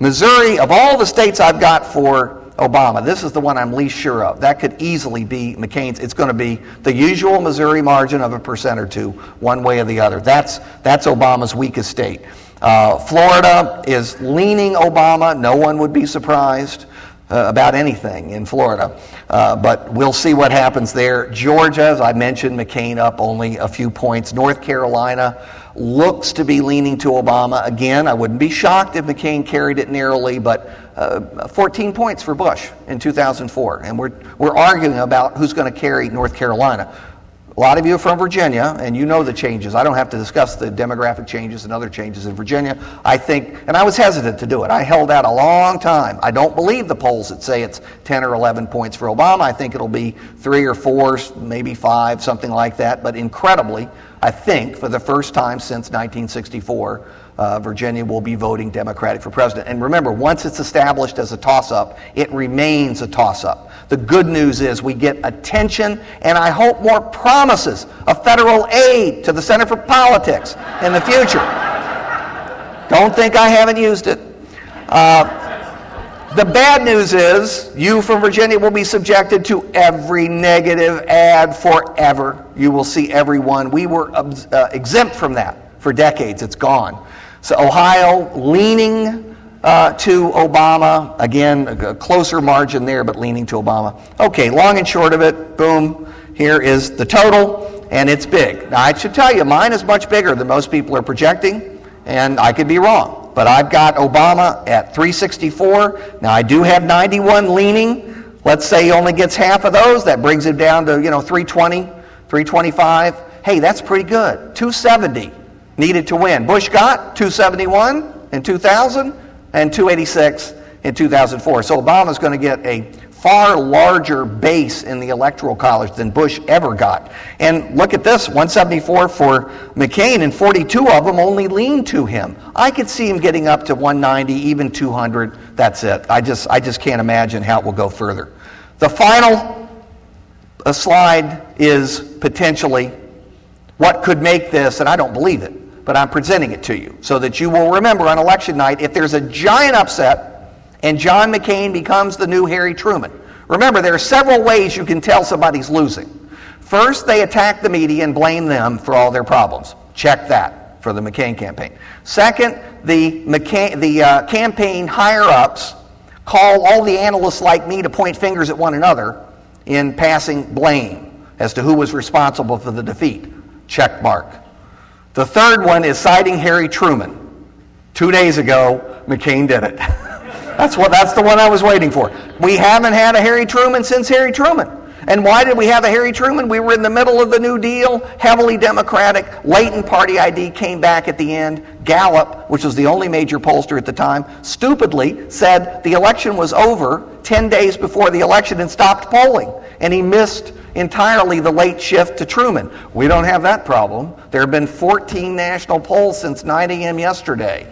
Missouri, of all the states I've got for Obama. This is the one I'm least sure of. That could easily be McCain's. It's going to be the usual Missouri margin of a percent or two, one way or the other. That's, that's Obama's weakest state. Uh, Florida is leaning Obama. No one would be surprised. Uh, about anything in Florida. Uh, but we'll see what happens there. Georgia, as I mentioned, McCain up only a few points. North Carolina looks to be leaning to Obama. Again, I wouldn't be shocked if McCain carried it narrowly, but uh, 14 points for Bush in 2004. And we're, we're arguing about who's going to carry North Carolina. A lot of you are from Virginia, and you know the changes. I don't have to discuss the demographic changes and other changes in Virginia. I think, and I was hesitant to do it. I held out a long time. I don't believe the polls that say it's 10 or 11 points for Obama. I think it'll be three or four, maybe five, something like that. But incredibly, I think for the first time since 1964, uh, Virginia will be voting Democratic for president. And remember, once it's established as a toss up, it remains a toss up. The good news is we get attention and I hope more promises of federal aid to the Center for Politics in the future. Don't think I haven't used it. Uh, the bad news is you from Virginia will be subjected to every negative ad forever. You will see every one. We were uh, exempt from that for decades. It's gone. So Ohio leaning uh, to Obama. Again, a closer margin there, but leaning to Obama. Okay, long and short of it, boom, here is the total, and it's big. Now, I should tell you, mine is much bigger than most people are projecting, and I could be wrong. But I've got Obama at 364. Now, I do have 91 leaning. Let's say he only gets half of those. That brings him down to, you know, 320, 325. Hey, that's pretty good. 270 needed to win. Bush got 271 in 2000 and 286 in 2004. So Obama's going to get a far larger base in the electoral college than Bush ever got. And look at this 174 for McCain, and 42 of them only lean to him. I could see him getting up to 190, even 200. That's it. I just, I just can't imagine how it will go further. The final uh, slide is potentially what could make this, and I don't believe it, but I'm presenting it to you so that you will remember on election night if there's a giant upset and John McCain becomes the new Harry Truman. Remember, there are several ways you can tell somebody's losing. First, they attack the media and blame them for all their problems. Check that. for the McCain campaign. Second, the, McCain, the uh, campaign higher ups call all the analysts like me to point fingers at one another in passing blame as to who was responsible for the defeat. Check mark. The third one is citing Harry Truman. Two days ago, McCain did it. [laughs] that's, what, that's the one I was waiting for. We haven't had a Harry Truman since Harry Truman. And why did we have a Harry Truman? We were in the middle of the New Deal, heavily Democratic. Latent party ID came back at the end. Gallup, which was the only major pollster at the time, stupidly said the election was over 10 days before the election and stopped polling. And he missed entirely the late shift to Truman. We don't have that problem. There have been 14 national polls since 9 a.m. yesterday.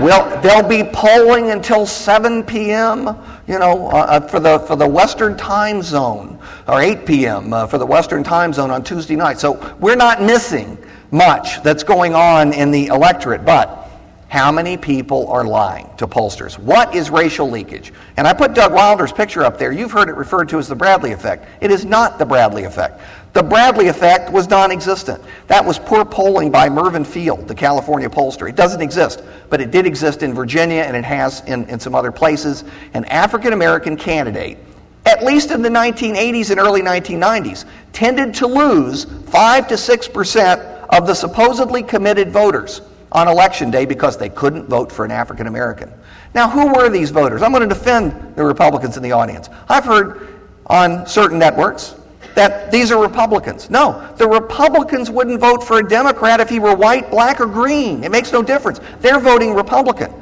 Well, they'll be polling until 7 p.m. You know, uh, uh, for the for the Western Time Zone, or 8 p.m. Uh, for the Western Time Zone on Tuesday night. So we're not missing much that's going on in the electorate. But how many people are lying to pollsters? What is racial leakage? And I put Doug Wilder's picture up there. You've heard it referred to as the Bradley effect. It is not the Bradley effect. The Bradley effect was non existent. That was poor polling by Mervin Field, the California pollster. It doesn't exist, but it did exist in Virginia and it has in, in some other places. An African American candidate, at least in the 1980s and early 1990s, tended to lose 5 to 6% of the supposedly committed voters on election day because they couldn't vote for an African American. Now, who were these voters? I'm going to defend the Republicans in the audience. I've heard on certain networks that these are Republicans. No, the Republicans wouldn't vote for a Democrat if he were white, black, or green. It makes no difference. They're voting Republican.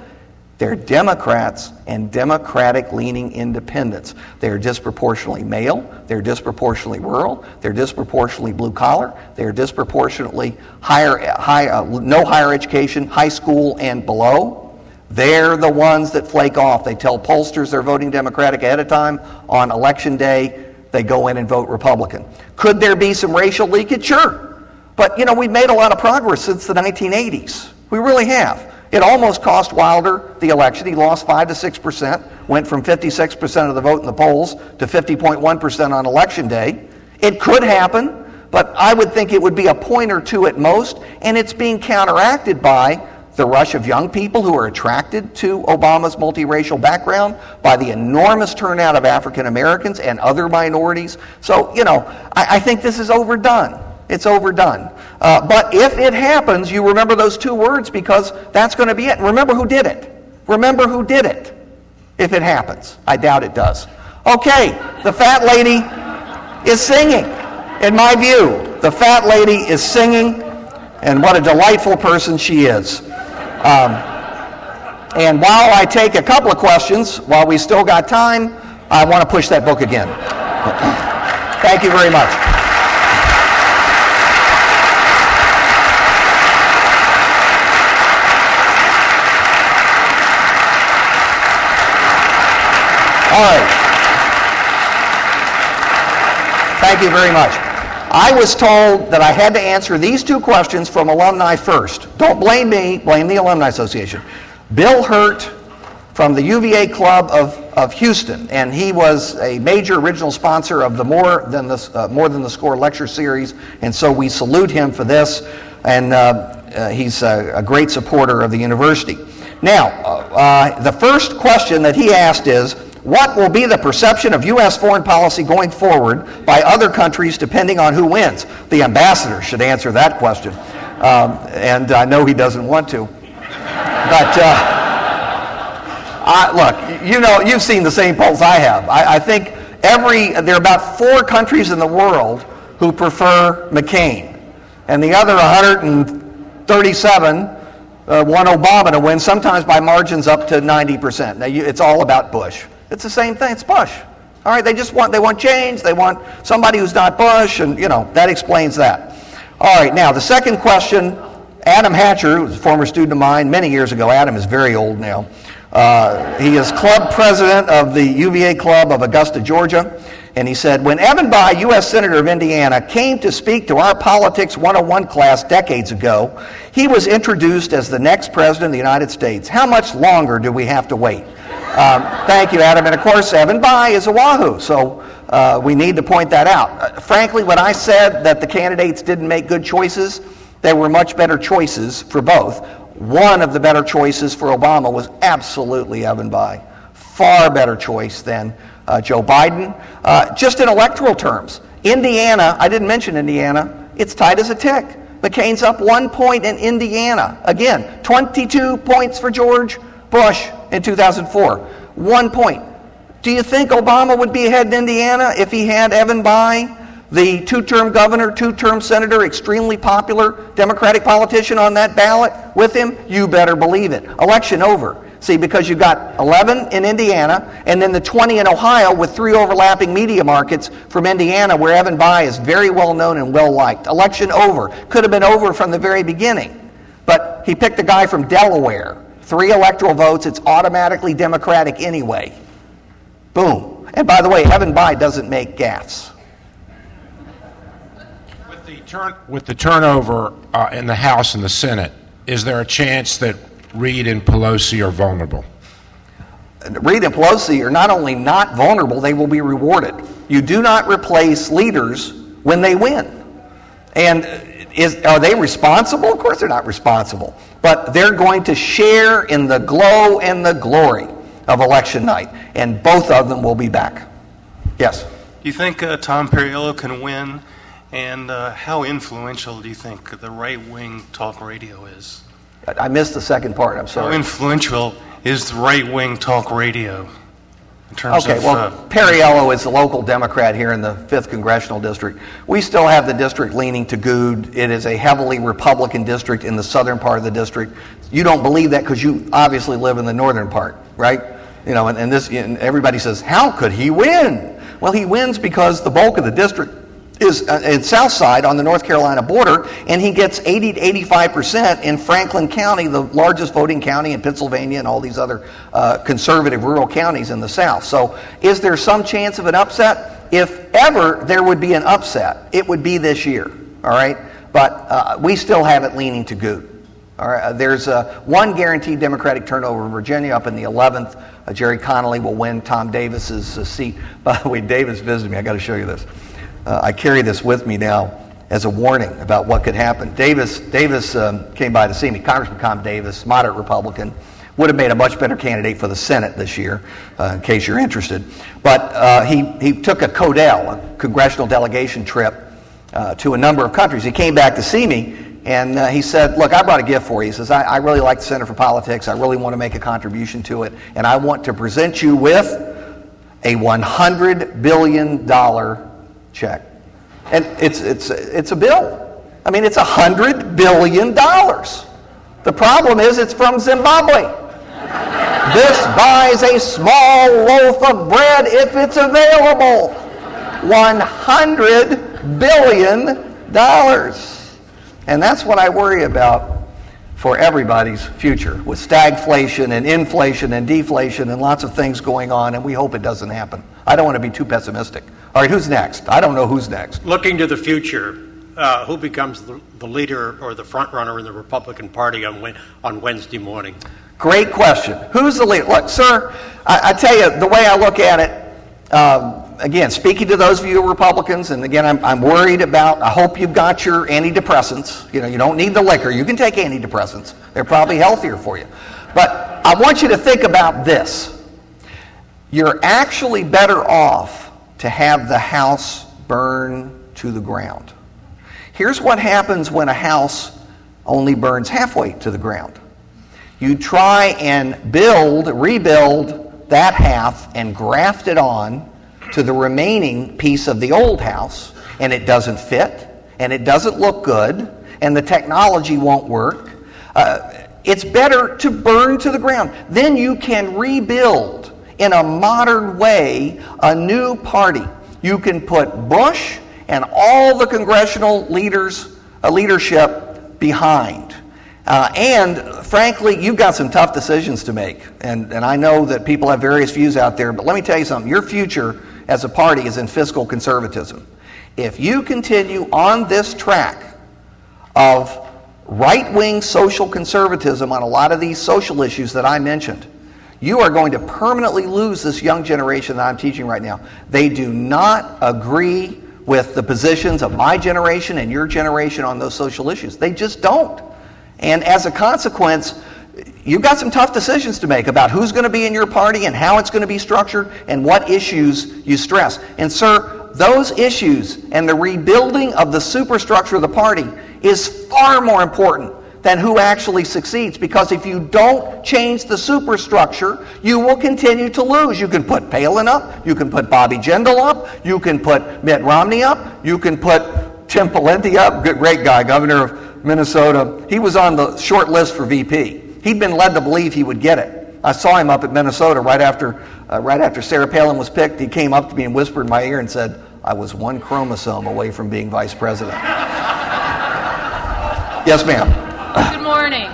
They're Democrats and Democratic leaning independents. They're disproportionately male, they're disproportionately rural, they're disproportionately blue collar, they're disproportionately higher, high, uh, no higher education, high school and below. They're the ones that flake off. They tell pollsters they're voting Democratic ahead of time. On election day, they go in and vote Republican. Could there be some racial leakage? Sure. But, you know, we've made a lot of progress since the 1980s. We really have. It almost cost Wilder the election. He lost 5 to 6%, went from 56% of the vote in the polls to 50.1% on election day. It could happen, but I would think it would be a point or two at most, and it's being counteracted by the rush of young people who are attracted to Obama's multiracial background, by the enormous turnout of African Americans and other minorities. So, you know, I, I, think this is overdone. It's overdone. Uh, but if it happens, you remember those two words because that's going to be it. Remember who did it. Remember who did it if it happens. I doubt it does. Okay, the fat lady is singing. In my view, the fat lady is singing, and what a delightful person she is. Um, and while I take a couple of questions, while we still got time, I want to push that book again. Thank you very much. All right. Thank you very much. I was told that I had to answer these two questions from alumni first. Don't blame me, blame the Alumni Association. Bill Hurt from the UVA Club of, of Houston, and he was a major original sponsor of the More Than the, uh, More Than the Score lecture series, and so we salute him for this, and uh, uh, he's a, a, great supporter of the university. Now, uh, the first question that he asked is, what will be the perception of U.S. foreign policy going forward by other countries depending on who wins? The ambassador should answer that question. Um, and I know he doesn't want to. But uh, I, look, you know, you've seen the same polls I have. I, I think every, there are about four countries in the world who prefer McCain. And the other 137 uh, want Obama to win, sometimes by margins up to 90%. Now, you, it's all about Bush. It's the same thing. It's Bush. All right, they just want they want change. They want somebody who's not Bush, and you know that explains that. All right, now the second question. Adam Hatcher, who was a former student of mine many years ago. Adam is very old now. Uh, he is club president of the UVA Club of Augusta, Georgia. And he said, When Evan Bayh, U.S. Senator of Indiana, came to speak to our Politics 101 class decades ago, he was introduced as the next president of the United States. How much longer do we have to wait? Um, thank you, Adam. And of course, Evan Bayh is a Wahoo, so uh, we need to point that out. Uh, frankly, when I said that the candidates didn't make good choices, there were much better choices for both. One of the better choices for Obama was absolutely Evan Bayh. Far better choice than uh, Joe Biden. Uh, just in electoral terms, Indiana, I didn't mention Indiana, it's tight as a tick. McCain's up one point in Indiana. Again, 22 points for George Bush in 2004. One point. Do you think Obama would be ahead in Indiana if he had Evan Bayh, the two term governor, two term senator, extremely popular Democratic politician on that ballot with him? You better believe it. Election over. See, because you've got 11 in Indiana and then the 20 in Ohio with three overlapping media markets from Indiana where Evan Bayh is very well known and well liked. Election over. Could have been over from the very beginning. But he picked a guy from Delaware. Three electoral votes. It's automatically Democratic anyway. Boom. And by the way, Evan Bayh doesn't make gaffes. With the, turn, with the turnover uh, in the House and the Senate, is there a chance that Reid and Pelosi are vulnerable. Reid and Pelosi are not only not vulnerable, they will be rewarded. You do not replace leaders when they win. And is, are they responsible? Of course, they're not responsible. But they're going to share in the glow and the glory of election night. And both of them will be back. Yes? Do you think uh, Tom Perriello can win? And uh, how influential do you think the right wing talk radio is? I missed the second part. I'm sorry. How influential is the right wing talk radio? Okay, of, well, uh, Perriello is a local Democrat here in the 5th Congressional District. We still have the district leaning to Goode. It is a heavily Republican district in the southern part of the district. You don't believe that because you obviously live in the northern part, right? You know, and, and this, and everybody says, how could he win? Well, he wins because the bulk of the district is uh, in South Side on the North Carolina border, and he gets 80 to 85 percent in Franklin County, the largest voting county in Pennsylvania, and all these other uh, conservative rural counties in the South. So, is there some chance of an upset? If ever there would be an upset, it would be this year. All right, but uh, we still have it leaning to Goode. All right, uh, there's uh, one guaranteed Democratic turnover in Virginia up in the 11th. Uh, Gerry Connolly will win Tom Davis's seat. [laughs] By the way, Davis visited me. I got to show you this uh, I carry this with me now as a warning about what could happen. Davis, Davis um, came by to see me. Congressman Tom Davis, moderate Republican, would have made a much better candidate for the Senate this year, uh, in case you're interested. But uh, he, he took a CODEL, a congressional delegation trip, uh, to a number of countries. He came back to see me, and uh, he said, Look, I brought a gift for you. He says, I, I really like the Center for Politics. I really want to make a contribution to it, and I want to present you with a $100 billion check. And it's, it's, it's a bill. I mean, it's a $100 billion. The problem is it's from Zimbabwe. this buys a small loaf of bread if it's available. $100 billion. And that's what I worry about for everybody's future with stagflation and inflation and deflation and lots of things going on, and we hope it doesn't happen. I don't want to be too pessimistic. All right, who's next? I don't know who's next. Looking to the future, uh, who becomes the, the, leader or the front runner in the Republican Party on, on Wednesday morning? Great question. Who's the leader? Look, sir, I, I tell you, the way I look at it, um, again, speaking to those of you Republicans, and again, I'm, I'm worried about, I hope you've got your antidepressants. You know, you don't need the liquor. You can take antidepressants. They're probably healthier for you. But I want you to think about this. You're actually better off to have the house burn to the ground. Here's what happens when a house only burns halfway to the ground. You try and build, rebuild that half and graft it on to the remaining piece of the old house, and it doesn't fit, and it doesn't look good, and the technology won't work. Uh, it's better to burn to the ground. Then you can rebuild in a modern way a new party. You can put Bush and all the congressional leaders, uh, leadership behind. Uh, and frankly, you've got some tough decisions to make. And, and I know that people have various views out there, but let me tell you something. Your future as a party is in fiscal conservatism. If you continue on this track of right wing social conservatism on a lot of these social issues that I mentioned, you are going to permanently lose this young generation that I'm teaching right now. They do not agree with the positions of my generation and your generation on those social issues. They just don't. And as a consequence, you've got some tough decisions to make about who's going to be in your party and how it's going to be structured and what issues you stress. And, sir, those issues and the rebuilding of the superstructure of the party is far more important than who actually succeeds. Because if you don't change the superstructure, you will continue to lose. You can put Palin up, you can put Bobby Jindal up, you can put Mitt Romney up, you can put Tim Pawlenty up, great guy, governor of Minnesota. He was on the short list for VP. He'd been led to believe he would get it. I saw him up at Minnesota right after, uh, right after Sarah Palin was picked. He came up to me and whispered in my ear and said, I was one chromosome away from being vice president. [laughs] yes, ma'am. Good morning.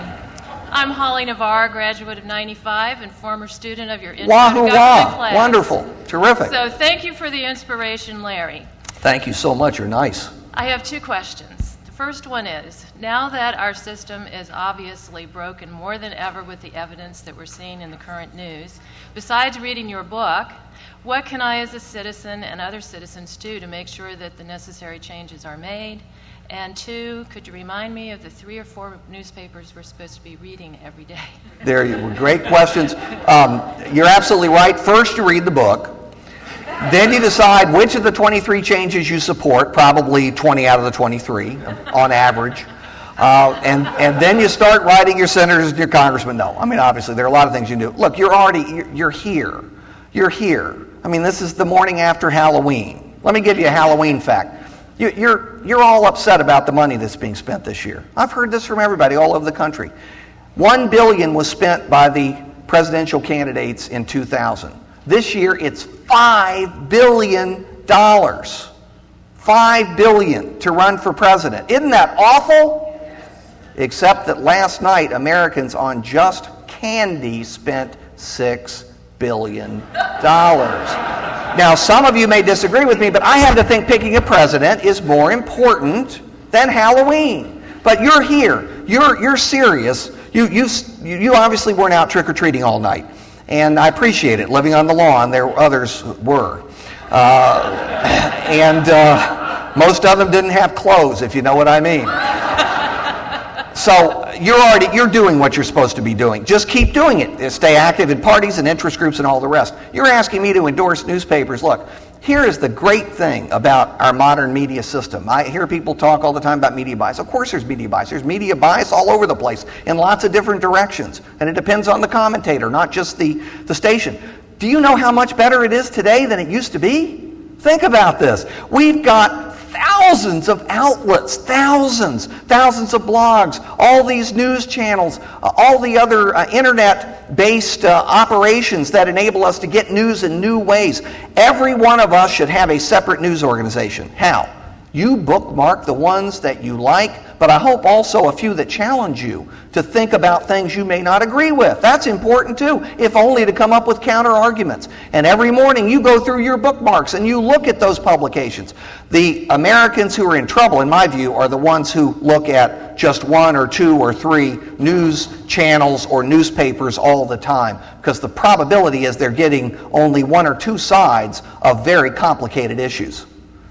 I'm Holly Navarre, graduate of 95 and former student of your intro Wahoo wah. class. Wonderful. Terrific. So thank you for the inspiration, Larry. Thank you so much. You're nice. I have two questions. The first one is now that our system is obviously broken more than ever with the evidence that we're seeing in the current news, besides reading your book, what can I, as a citizen and other citizens, do to make sure that the necessary changes are made? And two, could you remind me of the three or four newspapers we're supposed to be reading every day? [laughs] There you were. Great questions. Um, you're absolutely right. First, you read the book. Then you decide which of the 23 changes you support, probably 20 out of the 23 on average. Uh, and, and then you start writing your senators and your congressmen. No, I mean, obviously, there are a lot of things you can do. Look, you're already, you're, you're here. You're here. I mean, this is the morning after Halloween. Let me give you a Halloween fact. You're, you're all upset about the money that's being spent this year. I've heard this from everybody all over the country. One billion was spent by the presidential candidates in 2000. This year it's five billion dollars. Five billion to run for president. Isn't that awful? Except that last night Americans on just candy spent six billion dollars. Now, some of you may disagree with me, but I have to think picking a president is more important than Halloween. But you're here. You're, you're serious. You, you, you obviously weren't out trick or treating all night. And I appreciate it. Living on the lawn, there others were. Uh, [coughs] and uh, most of them didn't have clothes, if you know what I mean. So you're already you're doing what you're supposed to be doing. Just keep doing it. Stay active in parties and interest groups and all the rest. You're asking me to endorse newspapers. Look, here is the great thing about our modern media system. I hear people talk all the time about media bias. Of course there's media bias. There's media bias all over the place in lots of different directions. And it depends on the commentator, not just the, the station. Do you know how much better it is today than it used to be? Think about this. We've got thousands of outlets, thousands, thousands of blogs, all these news channels, uh, all the other uh, internet based uh, operations that enable us to get news in new ways. Every one of us should have a separate news organization. How? You bookmark the ones that you like, but I hope also a few that challenge you to think about things you may not agree with. That's important too, if only to come up with counter arguments. And every morning you go through your bookmarks and you look at those publications. The Americans who are in trouble, in my view, are the ones who look at just one or two or three news channels or newspapers all the time, because the probability is they're getting only one or two sides of very complicated issues.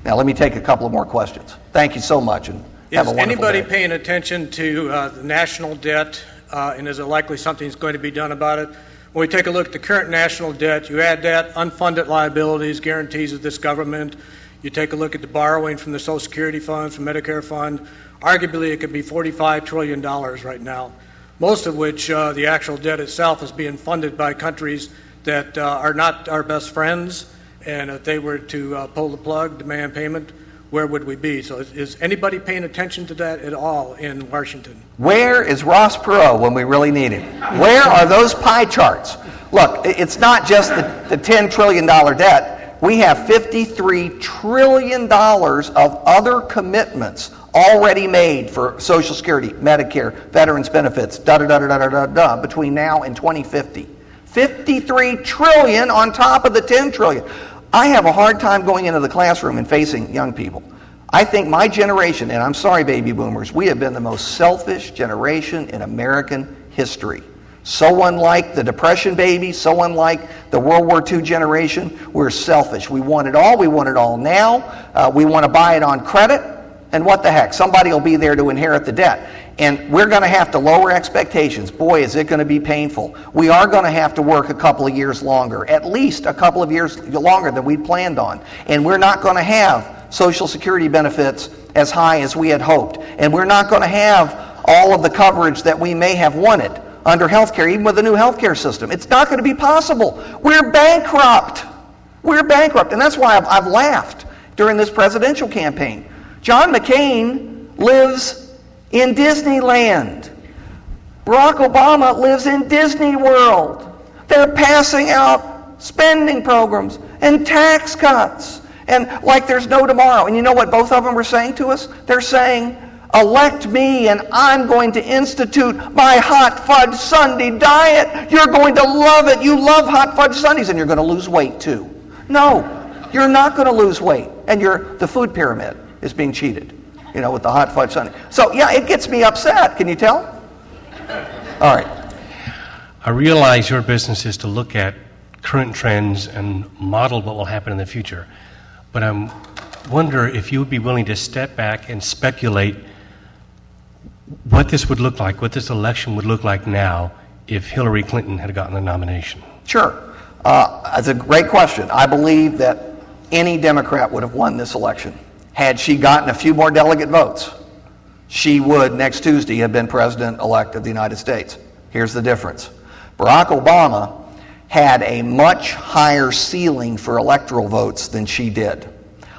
Now, let me take a couple of more questions. Thank you so much, and have is a wonderful anybody day. paying attention to uh, the national debt, uh, and is it likely something's going to be done about it? When we take a look at the current national debt, you add that unfunded liabilities, guarantees of this government. You take a look at the borrowing from the Social Security Fund, from Medicare fund. Arguably, it could be $45 trillion right now, most of which uh, the actual debt itself is being funded by countries that uh, are not our best friends and if they were to uh, pull the plug, demand payment, where would we be? So is, is, anybody paying attention to that at all in Washington? Where is Ross Perot when we really need him? Where are those pie charts? Look, it's not just the, the $10 trillion debt. We have $53 trillion of other commitments already made for Social Security, Medicare, veterans benefits, da da da da da da da, between now and 2050. 53 trillion on top of the 10 trillion. I have a hard time going into the classroom and facing young people. I think my generation, and I'm sorry, baby boomers, we have been the most selfish generation in American history. So unlike the Depression baby, so unlike the World War II generation, we're selfish. We want it all. We want it all now. Uh, we want to buy it on credit. And what the heck? Somebody will be there to inherit the debt. And we're going to have to lower expectations. Boy, is it going to be painful. We are going to have to work a couple of years longer, at least a couple of years longer than we planned on. And we're not going to have Social Security benefits as high as we had hoped. And we're not going to have all of the coverage that we may have wanted under health care, even with the new health care system. It's not going to be possible. We're bankrupt. We're bankrupt. And that's why I've, I've laughed during this presidential campaign. John McCain lives in Disneyland. Barack Obama lives in Disney World. They're passing out spending programs and tax cuts and like there's no tomorrow. And you know what both of them are saying to us? They're saying, elect me and I'm going to institute my hot fudge sundae diet. You're going to love it. You love hot fudge sundaes and you're going to lose weight too. No, you're not going to lose weight. And you're, the food pyramid is being cheated, you know, with the hot fudge sundae. So yeah, it gets me upset. Can you tell? All right. I realize your business is to look at current trends and model what will happen in the future. But I wonder if you would be willing to step back and speculate what this would look like, what this election would look like now if Hillary Clinton had gotten the nomination? Sure. Uh, that's a great question. I believe that any Democrat would have won this election. Had she gotten a few more delegate votes, she would next Tuesday have been president elect of the United States. Here's the difference Barack Obama had a much higher ceiling for electoral votes than she did.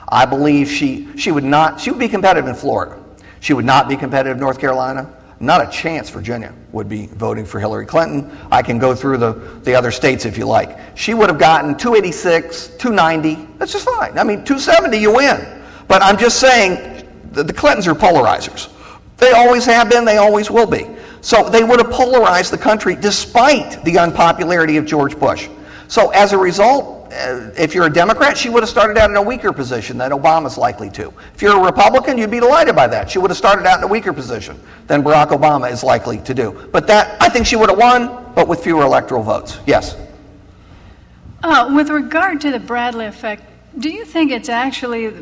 I believe she, she would not, she would be competitive in Florida. She would not be competitive in North Carolina. Not a chance Virginia would be voting for Hillary Clinton. I can go through the, the other states if you like. She would have gotten 286, 290. That's just fine. I mean, 270, you win. But I'm just saying the, the Clintons are polarizers. They always have been, they always will be. So they would have polarized the country despite the unpopularity of George Bush. So as a result, uh, if you're a Democrat, she would have started out in a weaker position than Obama's likely to. If you're a Republican, you'd be delighted by that. She would have started out in a weaker position than Barack Obama is likely to do. But that, I think she would have won, but with fewer electoral votes. Yes? Uh, with regard to the Bradley effect, do you think it's actually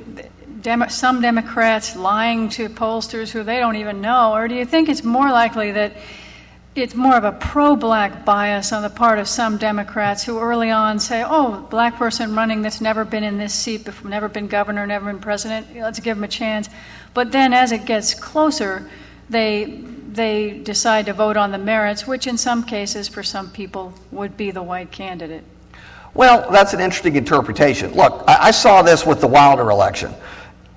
Demo- some Democrats lying to pollsters who they don't even know? Or do you think it's more likely that it's more of a pro black bias on the part of some Democrats who early on say, oh, black person running that's never been in this seat before, never been governor, never been president, let's give him a chance. But then as it gets closer, they, they decide to vote on the merits, which in some cases, for some people, would be the white candidate. Well, that's an interesting interpretation. Look, I, I saw this with the Wilder election.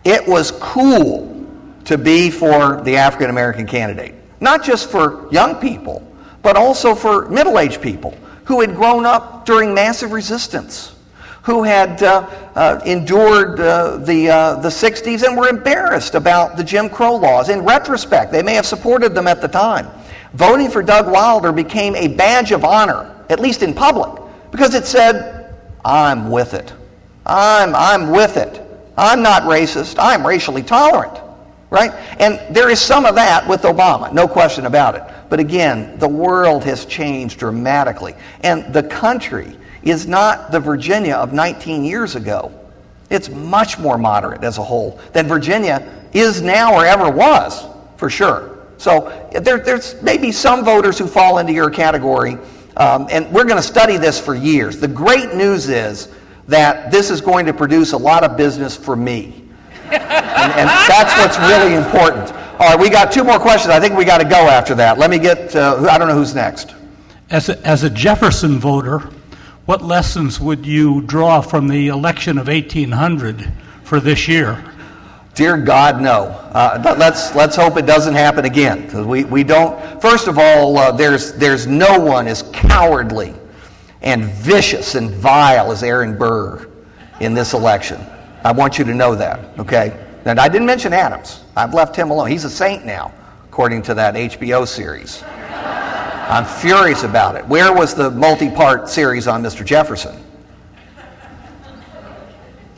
It was cool to be for the African American candidate, not just for young people, but also for middle aged people who had grown up during massive resistance, who had uh, uh, endured uh, the, uh, the 60s and were embarrassed about the Jim Crow laws. In retrospect, they may have supported them at the time. Voting for Doug Wilder became a badge of honor, at least in public, because it said, I'm with it. I'm, I'm with it. I'm not racist. I'm racially tolerant. Right? And there is some of that with Obama, no question about it. But again, the world has changed dramatically. And the country is not the Virginia of 19 years ago. It's much more moderate as a whole than Virginia is now or ever was, for sure. So there, there's maybe some voters who fall into your category, um, and we're going to study this for years. The great news is that this is going to produce a lot of business for me. and, and, that's what's really important. All right, we got two more questions. I think we got to go after that. Let me get, uh, I don't know who's next. As a, as a Jefferson voter, what lessons would you draw from the election of 1800 for this year? Dear God, no. Uh, let's, let's hope it doesn't happen again. Because we, we don't, first of all, uh, there's, there's no one as cowardly and vicious and vile as Aaron Burr in this election. I want you to know that, okay? And I didn't mention Adams. I've left him alone. He's a saint now, according to that HBO series. I'm furious about it. Where was the multi part series on Mr. Jefferson?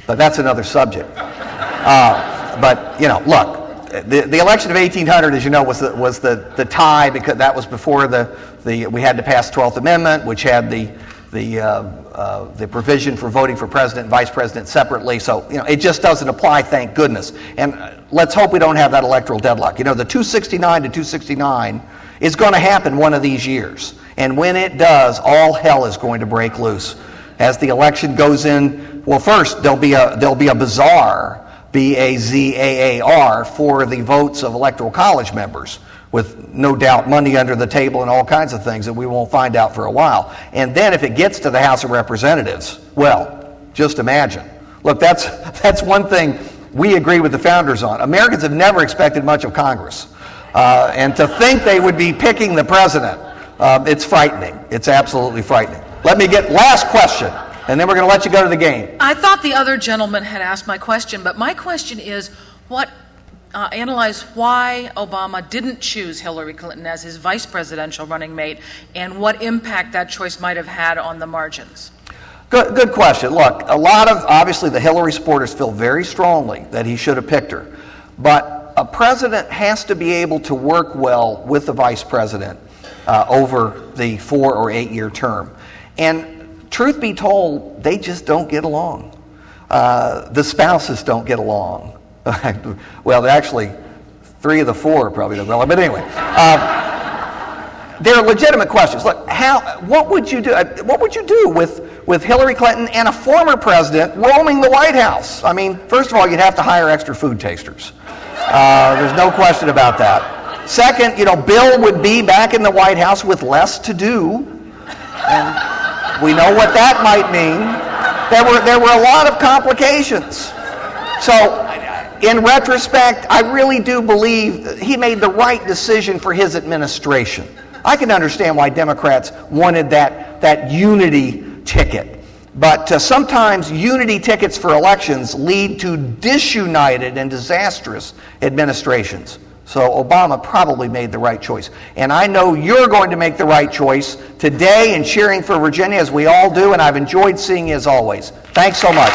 But that's another subject. Uh, but, you know, look, the, the election of 1800, as you know, was the, was the, the tie because that was before the, the we had to pass the 12th Amendment, which had the the uh, uh, the provision for voting for president and vice president separately. So you know it just doesn't apply. Thank goodness. And uh, let's hope we don't have that electoral deadlock. You know the 269 to 269 is going to happen one of these years, and when it does, all hell is going to break loose. As the election goes in, well, first there'll be a there'll be a bazaar B A Z A A R, for the votes of electoral college members, with no doubt money under the table and all kinds of things that we won't find out for a while. And then if it gets to the House of Representatives, well, just imagine. Look, that's, [laughs] that's one thing we agree with the founders on. Americans have never expected much of Congress. Uh, and to think they would be picking the president, uh, it's frightening. It's absolutely frightening. Let me get last question and then we're going to let you go to the game. I thought the other gentleman had asked my question, but my question is what uh, analyze why Obama didn't choose Hillary Clinton as his vice presidential running mate and what impact that choice might have had on the margins. Good, good question. Look, a lot of obviously the Hillary supporters feel very strongly that he should have picked her. But a president has to be able to work well with the vice president uh, over the four or eight year term. And truth be told, they just don't get along. Uh, the spouses don't get along. [laughs] well, actually, three of the four are probably get along. But anyway, uh, there are legitimate questions. Look, how? What would you do? Uh, what would you do with with Hillary Clinton and a former president roaming the White House? I mean, first of all, you'd have to hire extra food tasters. Uh, there's no question about that. Second, you know, Bill would be back in the White House with less to do. And we know what that might mean. There were, there were a lot of complications. So, in retrospect, I really do believe he made the right decision for his administration. I can understand why Democrats wanted that, that unity ticket. But uh, sometimes unity tickets for elections lead to disunited and disastrous administrations. So Obama probably made the right choice. And I know you're going to make the right choice today in cheering for Virginia, as we all do, and I've enjoyed seeing you as always. Thanks so much.